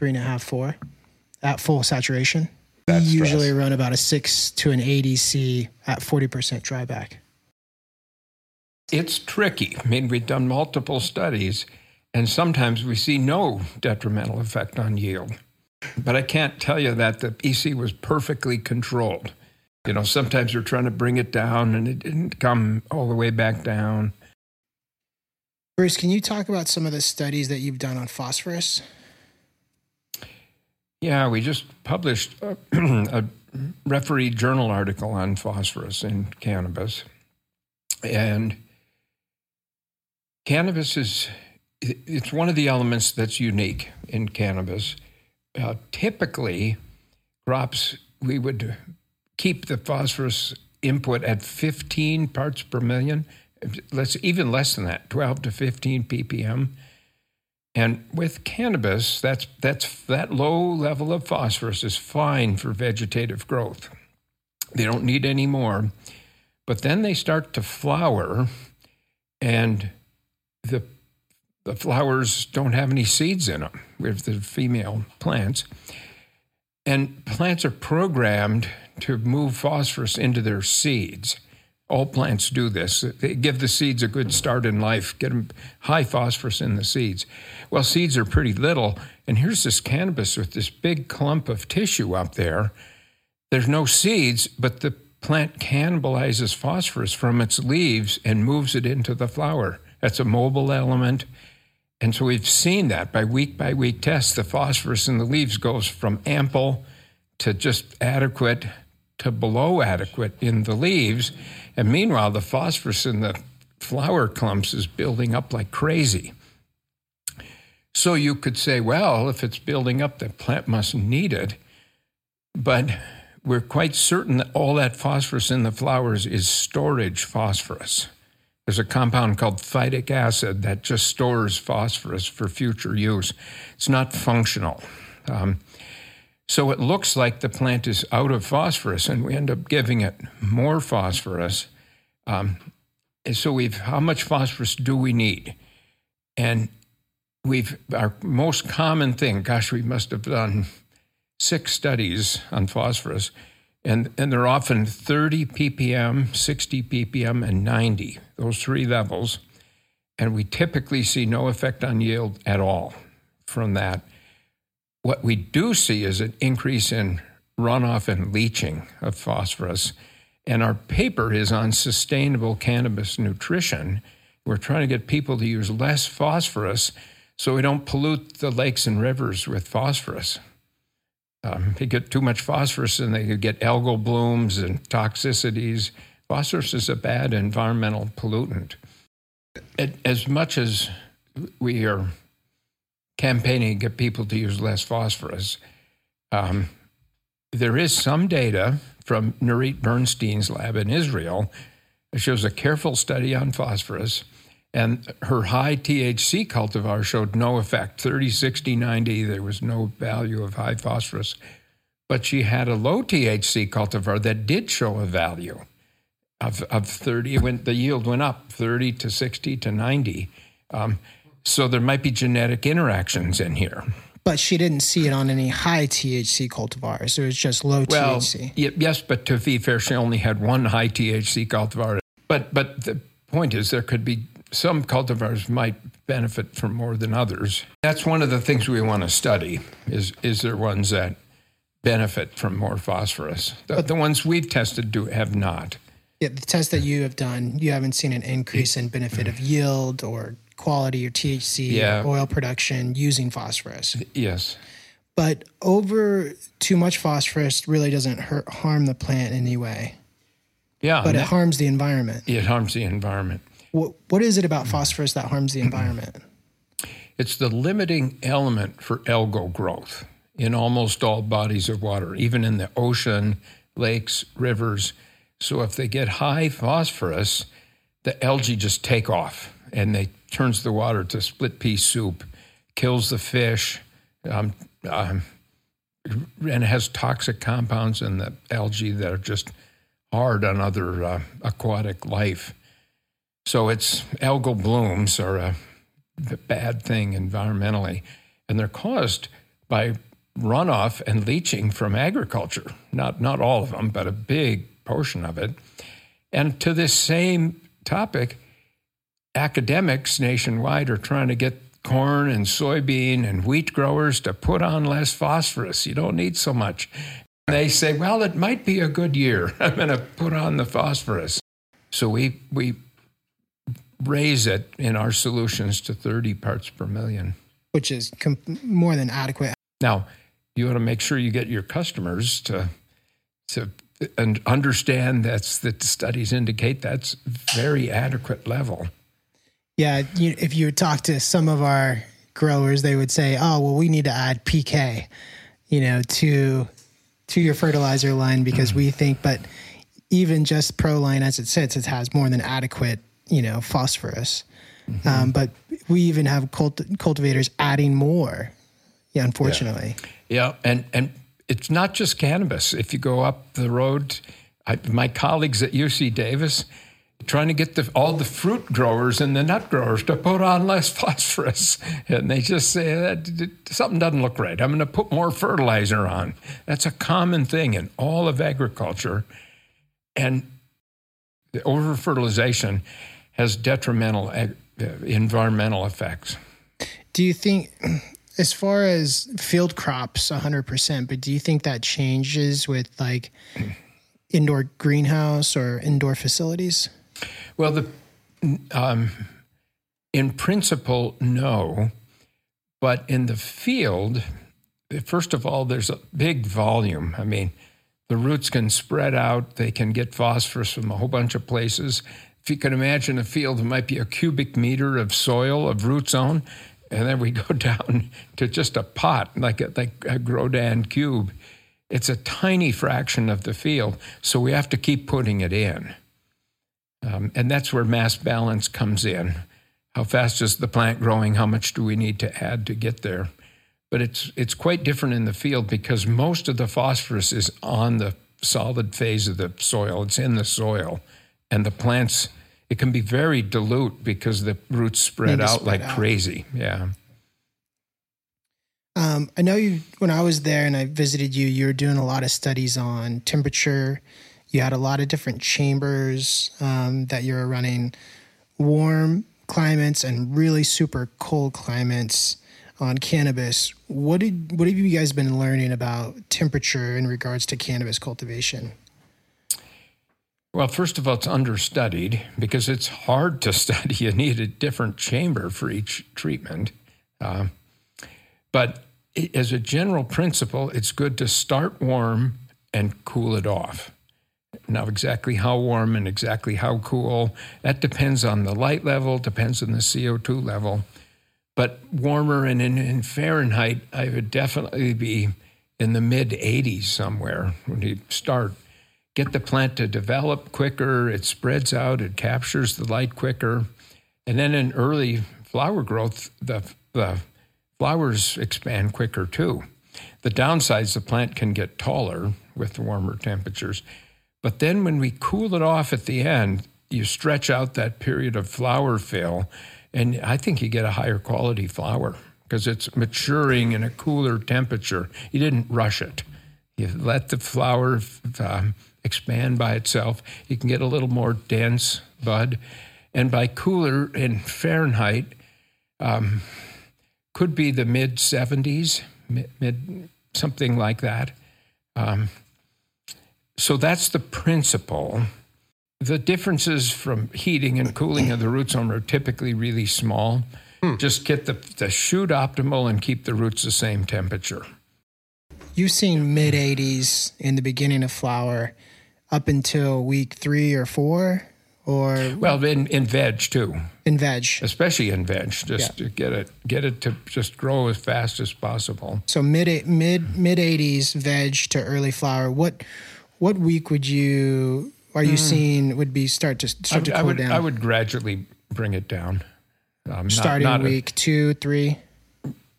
S2: three and a half, four at full saturation. We
S3: That's
S2: usually
S3: stress.
S2: run about a six to an ADC at forty percent dryback.
S1: It's tricky. I mean, we've done multiple studies, and sometimes we see no detrimental effect on yield. But I can't tell you that the EC was perfectly controlled. You know, sometimes we're trying to bring it down and it didn't come all the way back down.
S2: Bruce, can you talk about some of the studies that you've done on phosphorus?
S1: Yeah, we just published a, a referee journal article on phosphorus in cannabis. And cannabis is it's one of the elements that's unique in cannabis. Uh, typically, crops we would keep the phosphorus input at 15 parts per million. Let's even less than that, 12 to 15 ppm. And with cannabis, that's that's that low level of phosphorus is fine for vegetative growth. They don't need any more. But then they start to flower and the the flowers don't have any seeds in them with the female plants. And plants are programmed to move phosphorus into their seeds. All plants do this. They give the seeds a good start in life, get them high phosphorus in the seeds. Well, seeds are pretty little, and here's this cannabis with this big clump of tissue up there. There's no seeds, but the plant cannibalizes phosphorus from its leaves and moves it into the flower. That's a mobile element. And so we've seen that by week by week tests. The phosphorus in the leaves goes from ample to just adequate to below adequate in the leaves. And meanwhile, the phosphorus in the flower clumps is building up like crazy. So you could say, well, if it's building up, the plant must need it. But we're quite certain that all that phosphorus in the flowers is storage phosphorus. There's a compound called phytic acid that just stores phosphorus for future use. It's not functional. Um, so it looks like the plant is out of phosphorus, and we end up giving it more phosphorus. Um, and so we've how much phosphorus do we need? And we've our most common thing. Gosh, we must have done six studies on phosphorus, and and they're often 30 ppm, 60 ppm, and 90. Those three levels, and we typically see no effect on yield at all from that. What we do see is an increase in runoff and leaching of phosphorus. And our paper is on sustainable cannabis nutrition. We're trying to get people to use less phosphorus so we don't pollute the lakes and rivers with phosphorus. Um, they get too much phosphorus and they could get algal blooms and toxicities. Phosphorus is a bad environmental pollutant. As much as we are campaigning to get people to use less phosphorus. Um, there is some data from Nurit Bernstein's lab in Israel that shows a careful study on phosphorus, and her high THC cultivar showed no effect 30, 60, 90. There was no value of high phosphorus. But she had a low THC cultivar that did show a value of, of 30. When the yield went up 30 to 60 to 90. Um, so there might be genetic interactions in here.
S2: But she didn't see it on any high THC cultivars. It was just low
S1: Well,
S2: THC.
S1: y- yes, but to be fair, she only had one high THC cultivar. But but the point is, there could be some cultivars might benefit from more than others. That's one of the things we want to study. Is is there ones that benefit from more phosphorus? The, the ones we've tested do have not.
S2: Yeah, the test that you have done, you haven't seen an increase in benefit of yield or quality or THC
S1: Yeah.
S2: or oil production using phosphorus.
S1: Yes.
S2: But over too much phosphorus really doesn't hurt, harm the plant in any way,
S1: Yeah,
S2: but it
S1: that-
S2: harms the environment.
S1: it harms the environment.
S2: What, what is it about phosphorus that harms the environment?
S1: It's the limiting element for algal growth in almost all bodies of water, even in the ocean, lakes, rivers. So if they get high phosphorus, the algae just take off and they turns the water to split pea soup, kills the fish, um, um, and has toxic compounds in the algae that are just hard on other uh, aquatic life. So it's algal blooms are a bad thing environmentally, and they're caused by runoff and leaching from agriculture. Not not all of them, but a big portion of it. And to this same topic, academics nationwide are trying to get corn and soybean and wheat growers to put on less phosphorus. You don't need so much. They say, well, it might be a good year. I'm going to put on the phosphorus. So we we raise it in our solutions to 30 parts per million.
S2: Which is com- more than adequate.
S1: Now, you want to make sure you get your customers to to and understand that's that the studies indicate that's very adequate level.
S2: Yeah, you, if you talk to some of our growers, they would say, "Oh, well, we need to add PK, you know, to to your fertilizer line because we think." But even just Proline as it sits, it has more than adequate, you know, phosphorus. Um, but we even have cult- cultivators adding more. Yeah, unfortunately.
S1: Yeah, and and it's not just cannabis. If you go up the road, I, my colleagues at UC Davis trying to get the, all the fruit growers and the nut growers to put on less phosphorus, and they just say that something doesn't look right. I'm going to put more fertilizer on. That's a common thing in all of agriculture, and the over fertilization has detrimental ag, uh, environmental effects.
S2: Do you think, as far as field crops, 100%, but do you think that changes with like indoor greenhouse or indoor facilities?
S1: Well, the um, in principle, no, but in the field, first of all, there's a big volume. I mean, the roots can spread out; they can get phosphorus from a whole bunch of places. If you can imagine a field, it might be a cubic meter of soil of root zone, and then we go down to just a pot, like a, like a Grodan cube. It's a tiny fraction of the field, so we have to keep putting it in. Um, and that's where mass balance comes in. How fast is the plant growing? How much do we need to add to get there? But it's it's quite different in the field because most of the phosphorus is on the solid phase of the soil. It's in the soil, and the plants it can be very dilute because the roots spread out
S2: spread
S1: like
S2: out.
S1: crazy. Yeah.
S2: Um, I know you, when I was there and I visited you, you were doing a lot of studies on temperature. You had a lot of different chambers um, that you were running, warm climates and really super cold climates on cannabis. What did what have you guys been learning about temperature in regards to cannabis cultivation?
S1: Well, first of all, it's understudied because it's hard to study. You need a different chamber for each treatment. Uh, but as a general principle, it's good to start warm and cool it off. Now, exactly how warm and exactly how cool, that depends on the light level, depends on the CO2 level. But warmer and in, in Fahrenheit, I would definitely be in the mid 80s somewhere when you start. Get the plant to develop quicker, it spreads out, it captures the light quicker. And then in early flower growth, the, the flowers expand quicker too. The downsides, the plant can get taller with warmer temperatures. But then when we cool it off at the end, you stretch out that period of flower fill, and I think you get a higher quality flower because it's maturing in a cooler temperature. You didn't rush it. You let the flower um, expand by itself. You can get a little more dense bud. And by cooler in Fahrenheit, um, could be the mid 70s, mid, mid something like that. Um, so that's the principle. The differences from heating and cooling of the root zone are typically really small. Hmm. Just get the, the shoot optimal and keep the roots the same temperature.
S2: you've seen mid 80s in the beginning of flower up until week three or four, or
S1: Well, in, in veg too,
S2: in veg.
S1: especially in veg, just
S2: Yeah.
S1: to get it get it to just grow as fast as possible.
S2: So mid mid mid 80s veg to early flower. What what week would you are you seeing would be start to start to
S1: Hmm. I
S2: cool
S1: would
S2: down?
S1: I would gradually bring it down. Um, not-
S2: Starting
S1: not a-
S2: week two, three.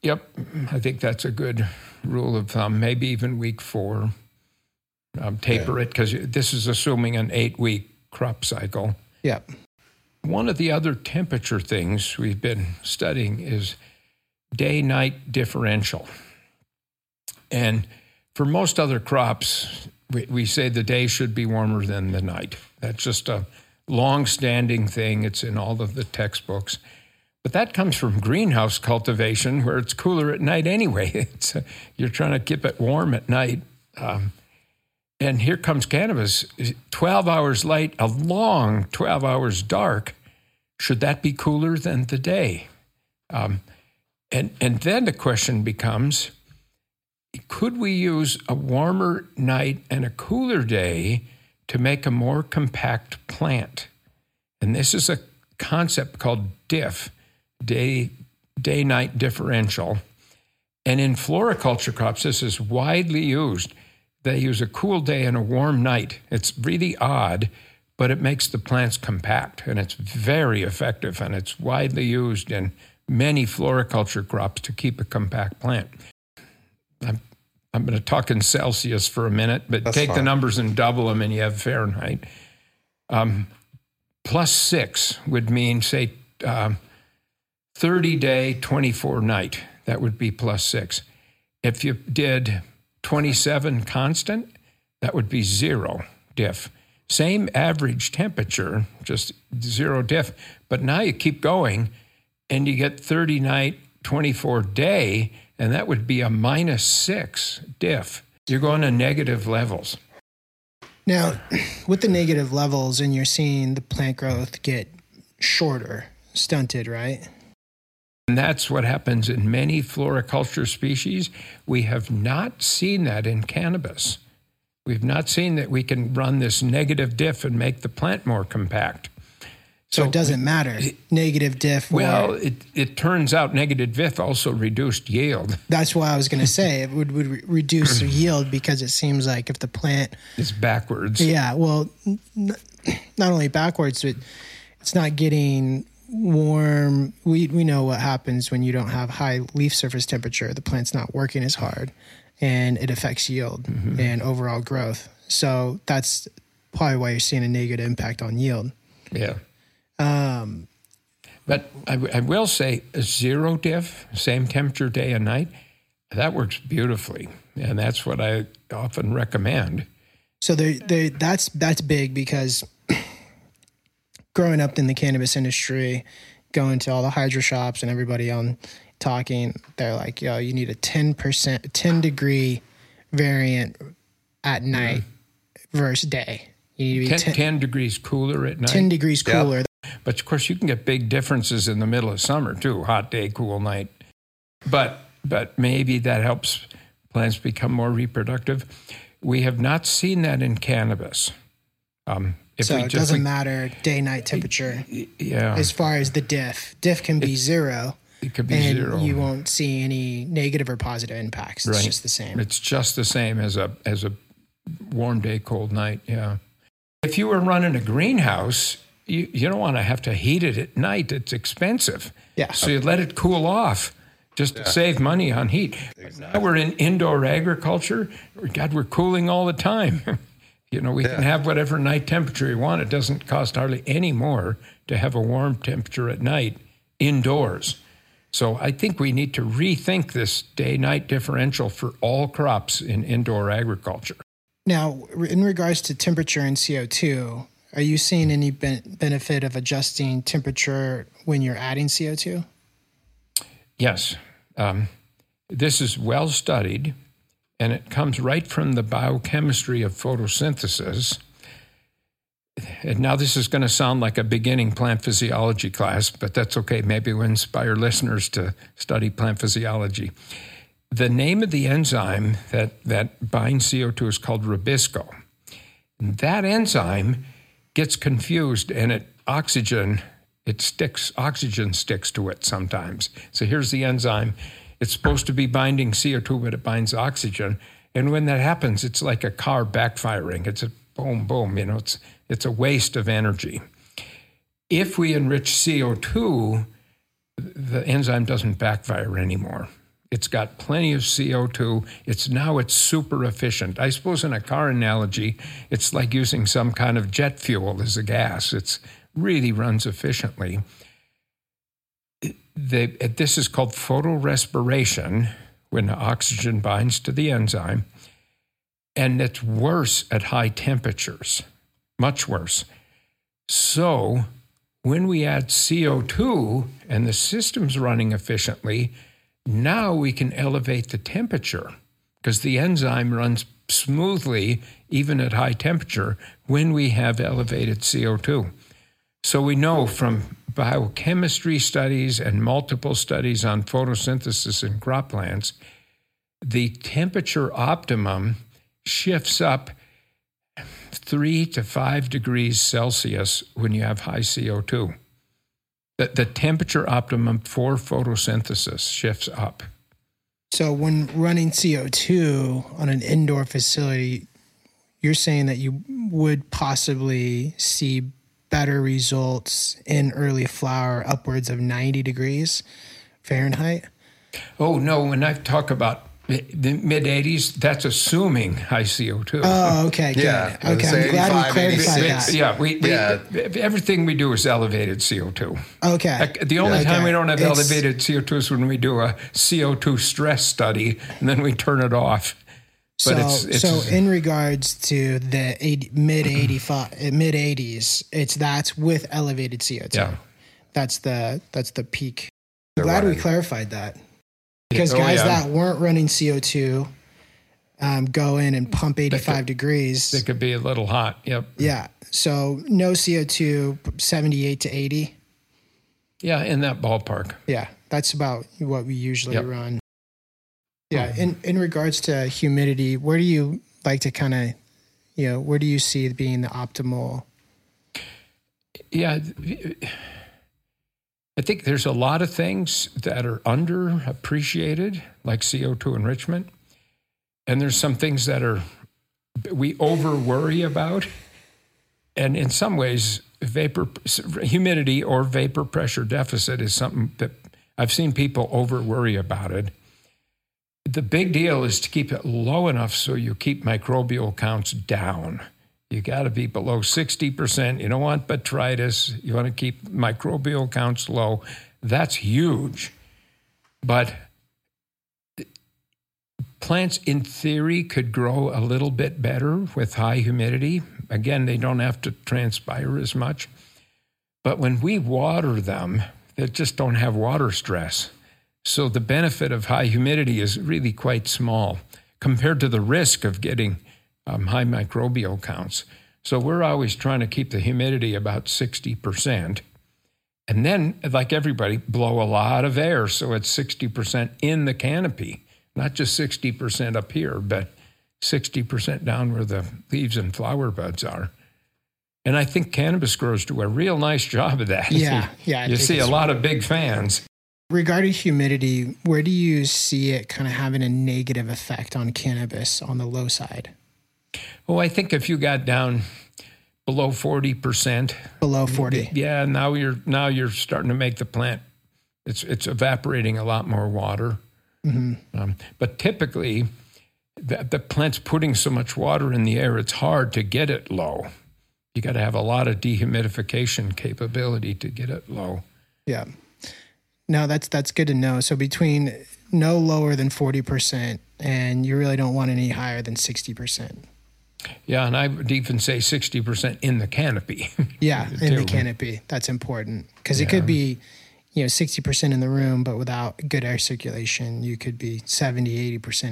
S1: Yep, I think that's a good rule of thumb. Maybe even week four, um, taper it because this is assuming an eight-week crop cycle.
S2: Yep.
S1: One of the other temperature things we've been studying is day-night differential, and for most other crops, we, we say the day should be warmer than the night. That's just a long-standing thing. It's in all of the textbooks. But that comes from greenhouse cultivation, where it's cooler at night anyway. Uh, you're trying to keep it warm at night. Um, and here comes cannabis 12 hours light, a long 12 hours dark. Should that be cooler than the day? Um, and, and then the question becomes could we use a warmer night and a cooler day to make a more compact plant? And this is a concept called DIF, day day night differential. And in floriculture crops, this is widely used. They use a cool day and a warm night. It's really odd, but it makes the plants compact and it's very effective and it's widely used in many floriculture crops to keep a compact plant. I'm, I'm going to talk in Celsius for a minute, but
S3: That's
S1: take the numbers and double them and you have Fahrenheit. Um, plus six would mean, say, um, 30 day, 24 night. That would be plus six. If you did 27 constant, that would be zero diff. Same average temperature, just zero diff. But now you keep going and you get 30 night, 24 day, and that would be a minus six diff. You're going to negative levels.
S2: Now, with the negative levels, and you're seeing the plant growth get shorter, stunted, right?
S1: And that's what happens in many floriculture species. We have not seen that in cannabis. We've not seen that we can run this negative diff and make the plant more compact.
S2: So, it doesn't matter. Negative diff. or-
S1: Well, it, it turns out negative diff also reduced yield.
S2: that's why I was going to say it would, would re- reduce the yield because it seems like if the plant,
S1: is backwards.
S2: yeah, well, not only backwards, but it's not getting warm. We we know what happens when you don't have high leaf surface temperature. The plant's not working as hard, and it affects yield mm-hmm. and overall growth. So that's probably why you're seeing a negative impact on yield.
S1: Yeah. Um, but I will say zero diff, same temperature day and night, that works beautifully. And that's what I often recommend.
S2: So they they that's that's big because growing up in the cannabis industry, going to all the hydro shops and everybody on talking, they're like, yo, you need a ten percent ten degree variant at night mm-hmm. versus day. You need to be
S1: 10,
S2: 10,
S1: 10 degrees cooler at night.
S2: 10 degrees
S3: Yeah.
S2: cooler.
S1: But of course, you can get big differences in the middle of summer too. Hot day, cool night. But but maybe that helps plants become more reproductive. We have not seen that in cannabis. Um, if
S2: So it
S1: just
S2: doesn't
S1: we-
S2: matter day night temperature
S1: yeah,
S2: as far as the diff. Diff can be zero.
S1: it could be
S2: And
S1: zero.
S2: you won't see any negative or positive impacts. It's
S1: Right.
S2: just the same.
S1: It's just the same as a as a warm day, cold night. Yeah. If you were running a greenhouse, you, you don't want to have to heat it at night. It's expensive.
S2: Yeah.
S1: So you let it cool off just to save money on heat. But now we're in indoor agriculture. God, we're cooling all the time. you know, we can have whatever night temperature you want. It doesn't cost hardly any more to have a warm temperature at night indoors. So I think we need to rethink this day night differential for all crops in indoor agriculture.
S2: Now, in regards to temperature and CO2, are you seeing any ben- benefit of adjusting temperature when you're adding CO2?
S1: Yes. Um, this is well studied, and it comes right from the biochemistry of photosynthesis. And now, this is going to sound like a beginning plant physiology class, but that's okay. Maybe we'll inspire listeners to study plant physiology. the name of the enzyme that, that binds CO2 is called rubisco. That enzyme gets confused and it oxygen it sticks oxygen sticks to it sometimes. So here's the enzyme. It's supposed to be binding CO2, but it binds oxygen. And when that happens, it's like a car backfiring. It's a boom, boom. You know, it's it's a waste of energy. If we enrich CO2, the enzyme doesn't backfire anymore. It's got plenty of CO2. It's now it's super efficient. I suppose in a car analogy, it's like using some kind of jet fuel as a gas. It's really runs efficiently. This is called photorespiration when oxygen binds to the enzyme, and it's worse at high temperatures, much worse. So, when we add CO2 and the system's running efficiently, now we can elevate the temperature because the enzyme runs smoothly even at high temperature when we have elevated CO2. So we know from biochemistry studies and multiple studies on photosynthesis in crop plants, the temperature optimum shifts up three to five degrees Celsius when you have high CO2 the, the temperature optimum for photosynthesis shifts up.
S2: So when running CO2 on an indoor facility, you're saying that you would possibly see better results in early flower upwards of 90 degrees Fahrenheit?
S1: Oh, no. When I talk about mid 80s, that's assuming high CO2.
S2: Oh, okay. Good.
S3: Yeah.
S2: Okay. I'm glad we clarified
S1: that. Yeah, we, yeah. We, everything we do is elevated CO2.
S2: Okay.
S1: The only
S2: okay.
S1: time we don't have it's, elevated CO2 is when we do a CO2 stress study and then we turn it off.
S2: But so, it's, it's, so in regards to the 80, mid 85 uh, mid 80s, it's that's with elevated CO2.
S1: Yeah.
S2: That's the that's the peak. I'm glad we clarified that because oh, guys yeah. that weren't running CO2 um, go in and pump 85
S1: could,
S2: degrees.
S1: It could be a little hot. Yep.
S2: Yeah. So no CO2, 78 to 80.
S1: Yeah, in that ballpark.
S2: Yeah, that's about what we usually yep. run. Yeah. In in regards to humidity, where do you like to kind of, you know, where do you see being the optimal?
S1: Yeah. I think there's a lot of things that are underappreciated, like CO2 enrichment. And there's some things that are we over worry about. And in some ways, vapor humidity or vapor pressure deficit is something that I've seen people over worry about it. The big deal is to keep it low enough so you keep microbial counts down. You got to be below 60%. You don't want botrytis. You want to keep microbial counts low. That's huge. But plants, in theory, could grow a little bit better with high humidity. Again, they don't have to transpire as much. But when we water them, they just don't have water stress. So the benefit of high humidity is really quite small compared to the risk of getting um, high microbial counts. So we're always trying to keep the humidity about 60%. And then, like everybody, blow a lot of air so it's 60% in the canopy, not just 60% up here, but 60% down where the leaves and flower buds are. And I think cannabis growers do a real nice job of that.
S2: Yeah, yeah.
S1: You see a lot of big fans.
S2: Regarding humidity, where do you see it kind of having a negative effect on cannabis on the low side?
S1: Oh, I think if you got down below forty percent,
S2: below forty,
S1: yeah, now you're now you're starting to make the plant. It's it's evaporating a lot more water. Mm-hmm. Um, but typically, the, the plant's putting so much water in the air, it's hard to get it low. You got to have a lot of dehumidification capability to get it low.
S2: Yeah. No, that's that's good to know. So between no lower than forty percent, and you really don't want any higher than sixty percent.
S1: Yeah, and I would even say 60% in the canopy.
S2: yeah, in the canopy. That's important because yeah. it could be, you know, 60% in the room, but without good air circulation, you could be 70, 80%.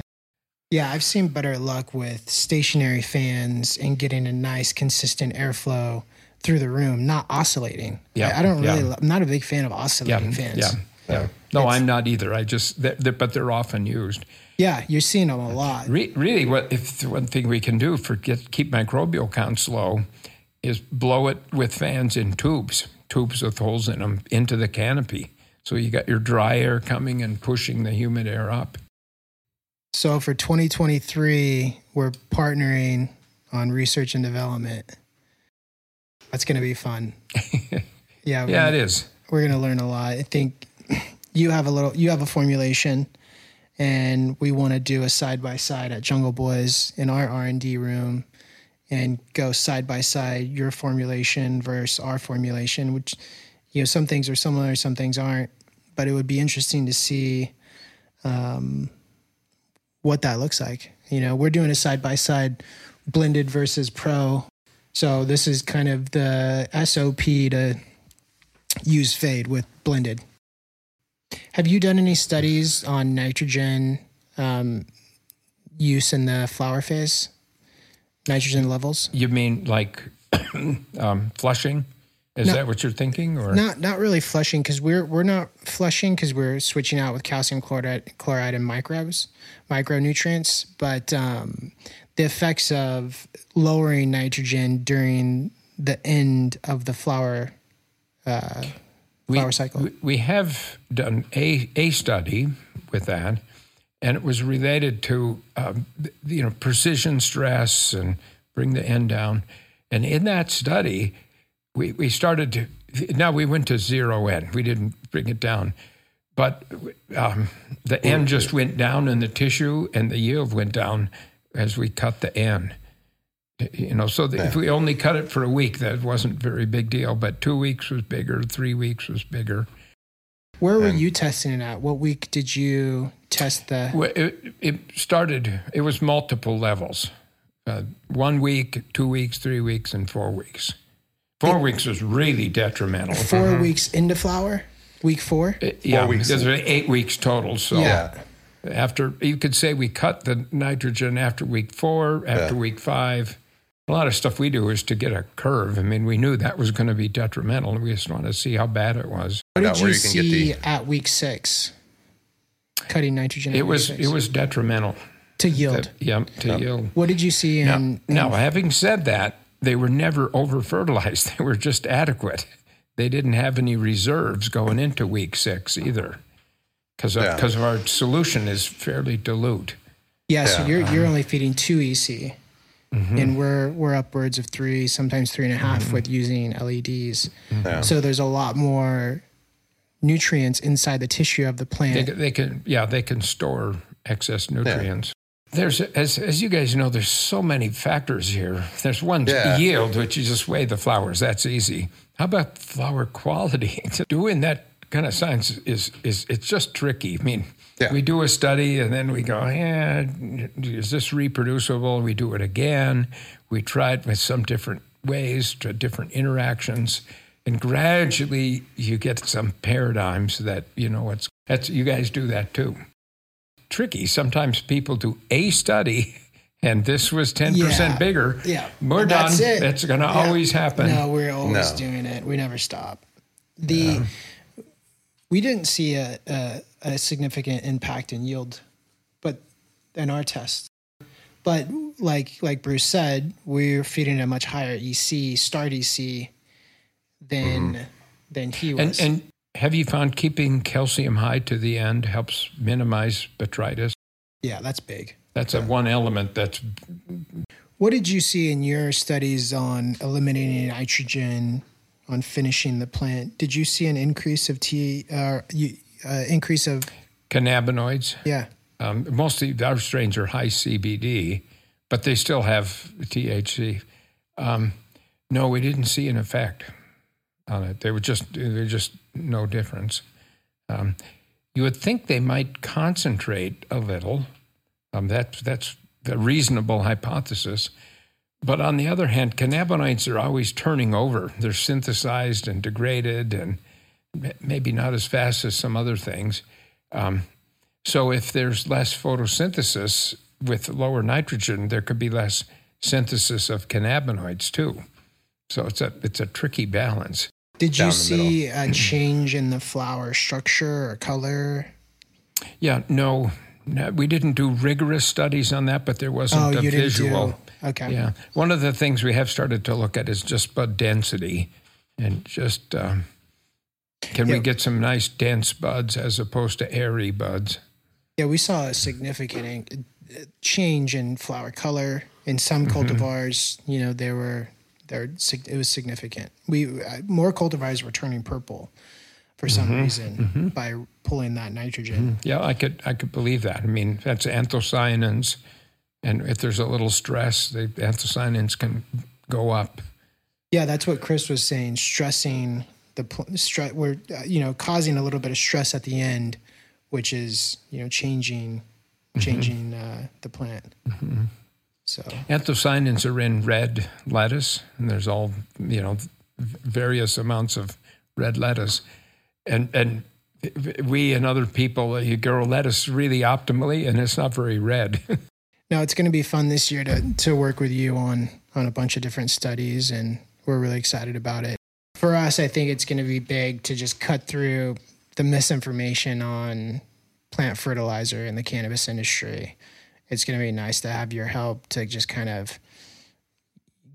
S2: Yeah, I've seen better luck with stationary fans and getting a nice, consistent airflow through the room, not oscillating. Yeah, I, I don't really, yeah. I'm not a big fan of oscillating
S1: yeah,
S2: fans.
S1: Yeah. Yeah. No, I'm not either. I just, they're, they're, but they're often used.
S2: Yeah, you're seeing them a lot.
S1: Re- really, what if one thing we can do for get, keep microbial counts low is blow it with fans in tubes, tubes with holes in them, into the canopy. So you got your dry air coming and pushing the humid air up.
S2: So for 2023, we're partnering on research and development. That's going to be fun. Yeah,
S1: Yeah,
S2: gonna,
S1: it is.
S2: We're going to learn a lot. I think you have a little, you have a formulation, and we want to do a side by side at Jungle Boys in our R and D room, and go side by side your formulation versus our formulation. Which, you know, some things are similar, some things aren't. But it would be interesting to see um, what that looks like. You know, we're doing a side by side blended versus pro. So this is kind of the SOP to use fade with blended. Have you done any studies on nitrogen um, use in the flower phase? Nitrogen levels?
S1: You mean like um, flushing? Is
S2: No.
S1: that what you're thinking? Or
S2: Not not really flushing because we're we're not flushing because we're switching out with calcium chloride chloride and microbes, micronutrients. But um, the effects of lowering nitrogen during the end of the flower uh, flower cycle.
S1: We, we have done a, a study with that, and it was related to um, you know precision stress and bring the N down. And in that study, we, we started to now we went to zero N. We didn't bring it down, but um, the N just went down in the tissue, and the yield went down as we cut the N. You know, so that if we only cut it for a week, that wasn't a very big deal. But two weeks was bigger, three weeks was bigger.
S2: Where were
S3: And-
S2: you testing it at? What week did you test the?
S1: Well, it, it started, it was multiple levels uh, one week, two weeks, three weeks, and four weeks. Four weeks was really detrimental.
S2: 4 weeks into flower? Week four?
S1: Uh, yeah,
S3: weeks.
S1: because there eight weeks total. So
S2: Yeah.
S1: after, you could say we cut the nitrogen after week four, after
S3: Yeah.
S1: week five. A lot of stuff we do is to get a curve. I mean, we knew that was going to be detrimental. We just wanted to see how bad it was.
S2: What did you
S3: you
S2: see
S3: the-
S2: at week six? Cutting nitrogen.
S1: It was it was detrimental.
S2: to yield.
S1: Yeah, to yield.
S2: What did you see
S1: Now,
S2: in?
S1: now, having said that, they were never over fertilized. They were just adequate. They didn't have any reserves going into week six either, because
S3: Yeah.
S1: because our solution is fairly dilute.
S2: yeah, so you're you're only feeding two EC,
S1: Mm-hmm.
S2: and we're we're upwards of three, sometimes three and a half with using LEDs.
S3: Yeah.
S2: So there's a lot more nutrients inside the tissue of the plant.
S1: can- they can yeah they can store excess nutrients. There's as as you guys know, there's so many factors here. There's one
S3: Yeah.
S1: yield, which is just weigh the flowers. That's easy. How about flower quality? Doing that kind of science is is it's just tricky. I mean,
S3: Yeah.
S1: we do a study and then we go, yeah, is this reproducible? We do it again. We try it with some different ways, to different interactions, and gradually you get some paradigms that you know it's that's you guys do that too. Tricky. Sometimes people do a study. And this was ten
S2: Yeah.
S1: percent bigger.
S2: Yeah.
S1: we're
S2: And
S1: done.
S2: that's it.
S1: It's going to
S2: Yeah.
S1: always happen.
S2: No, we're always
S3: No.
S2: doing it. We never stop. The we didn't see a, a a significant impact in yield, but in our test. But like like Bruce said, we're feeding a much higher EC start EC than mm-hmm. than he was.
S1: And, and have you found keeping calcium high to the end helps minimize botrytis?
S2: yeah, that's big.
S1: That's a one element that's
S2: What did you see in your studies on eliminating nitrogen on finishing the plant? Did you see an increase of T uh, uh, increase of
S1: cannabinoids.
S2: yeah
S1: Um, mostly our strains are high CBD, but they still have THC. Um, no, we didn't see an effect on it. They were just there were just no difference. Um, you would think they might concentrate a little. Um, that's that's a reasonable hypothesis. But on the other hand, cannabinoids are always turning over. They're synthesized and degraded, and maybe not as fast as some other things. Um, so if there's less photosynthesis with lower nitrogen, there could be less synthesis of cannabinoids too. So it's a it's a tricky balance.
S2: Did you see a change in the flower structure or color?
S1: Yeah, no, no, we didn't do rigorous studies on that, but there wasn't
S2: Oh,
S1: a visual.
S2: Okay.
S1: Yeah, one of the things we have started to look at is just bud density, and just um, can we get some nice dense buds as opposed to airy buds?
S2: Yeah, we saw a significant change in flower color in some
S1: Mm-hmm.
S2: cultivars. You know, they were there. It was significant. We uh, more cultivars were turning purple for some
S1: Mm-hmm.
S2: reason by pulling that nitrogen.
S1: Yeah, I could I could believe that. I mean, that's anthocyanins, and if there's a little stress, the anthocyanins can go up.
S2: Yeah, that's what Chris was saying. Stressing the pl- stre- we're uh, you know causing a little bit of stress at the end, which is you know changing changing uh, the plant. So
S1: Anthocyanins are in red lettuce, and there's all you know various amounts of red lettuce, and and we and other people you grow lettuce really optimally, and it's not very red.
S2: no, it's going to be fun this year to to work with you on on a bunch of different studies, and we're really excited about it. For us, I think it's going to be big to just cut through the misinformation on plant fertilizer in the cannabis industry. It's going to be nice to have your help to just kind of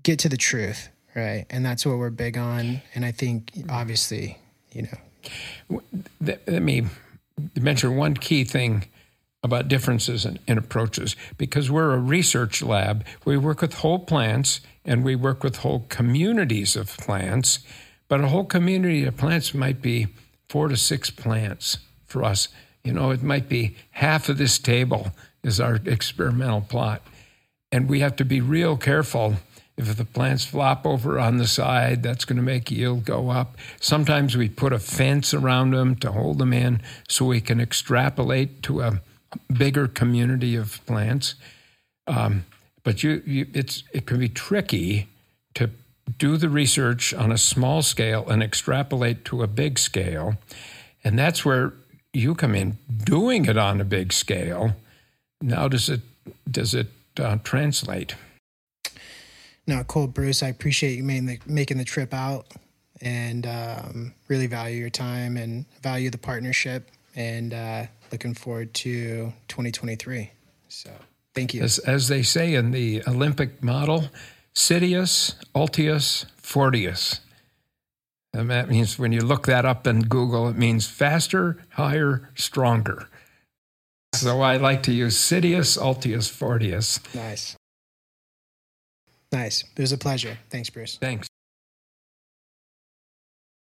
S2: get to the truth, right? And that's what we're big on. And I think, obviously, you know,
S1: Let let me mention one key thing about differences in, in approaches because we're a research lab. We work with whole plants and we work with whole communities of plants, but a whole community of plants might be four to six plants for us. You know, it might be half of this table is our experimental plot. And we have to be real careful. If the plants flop over on the side, that's going to make yield go up. Sometimes we put a fence around them to hold them in so we can extrapolate to a bigger community of plants. Um, but you, you, it's, it can be tricky to do the research on a small scale and extrapolate to a big scale. And that's where you come in, doing it on a big scale. Now, does it, does it uh, translate?
S2: Now, cool, Bruce. I appreciate you making the, making the trip out and um, really value your time and value the partnership and uh, looking forward to 2023. So thank you.
S1: As, as they say in the Olympic model, Citius, Altius, Fortius. And that means when you look that up in Google, it means faster, higher, stronger. So I like to use Citius, Altius, Fortius.
S2: Nice. Nice. It was a pleasure. Thanks, Bruce.
S1: Thanks.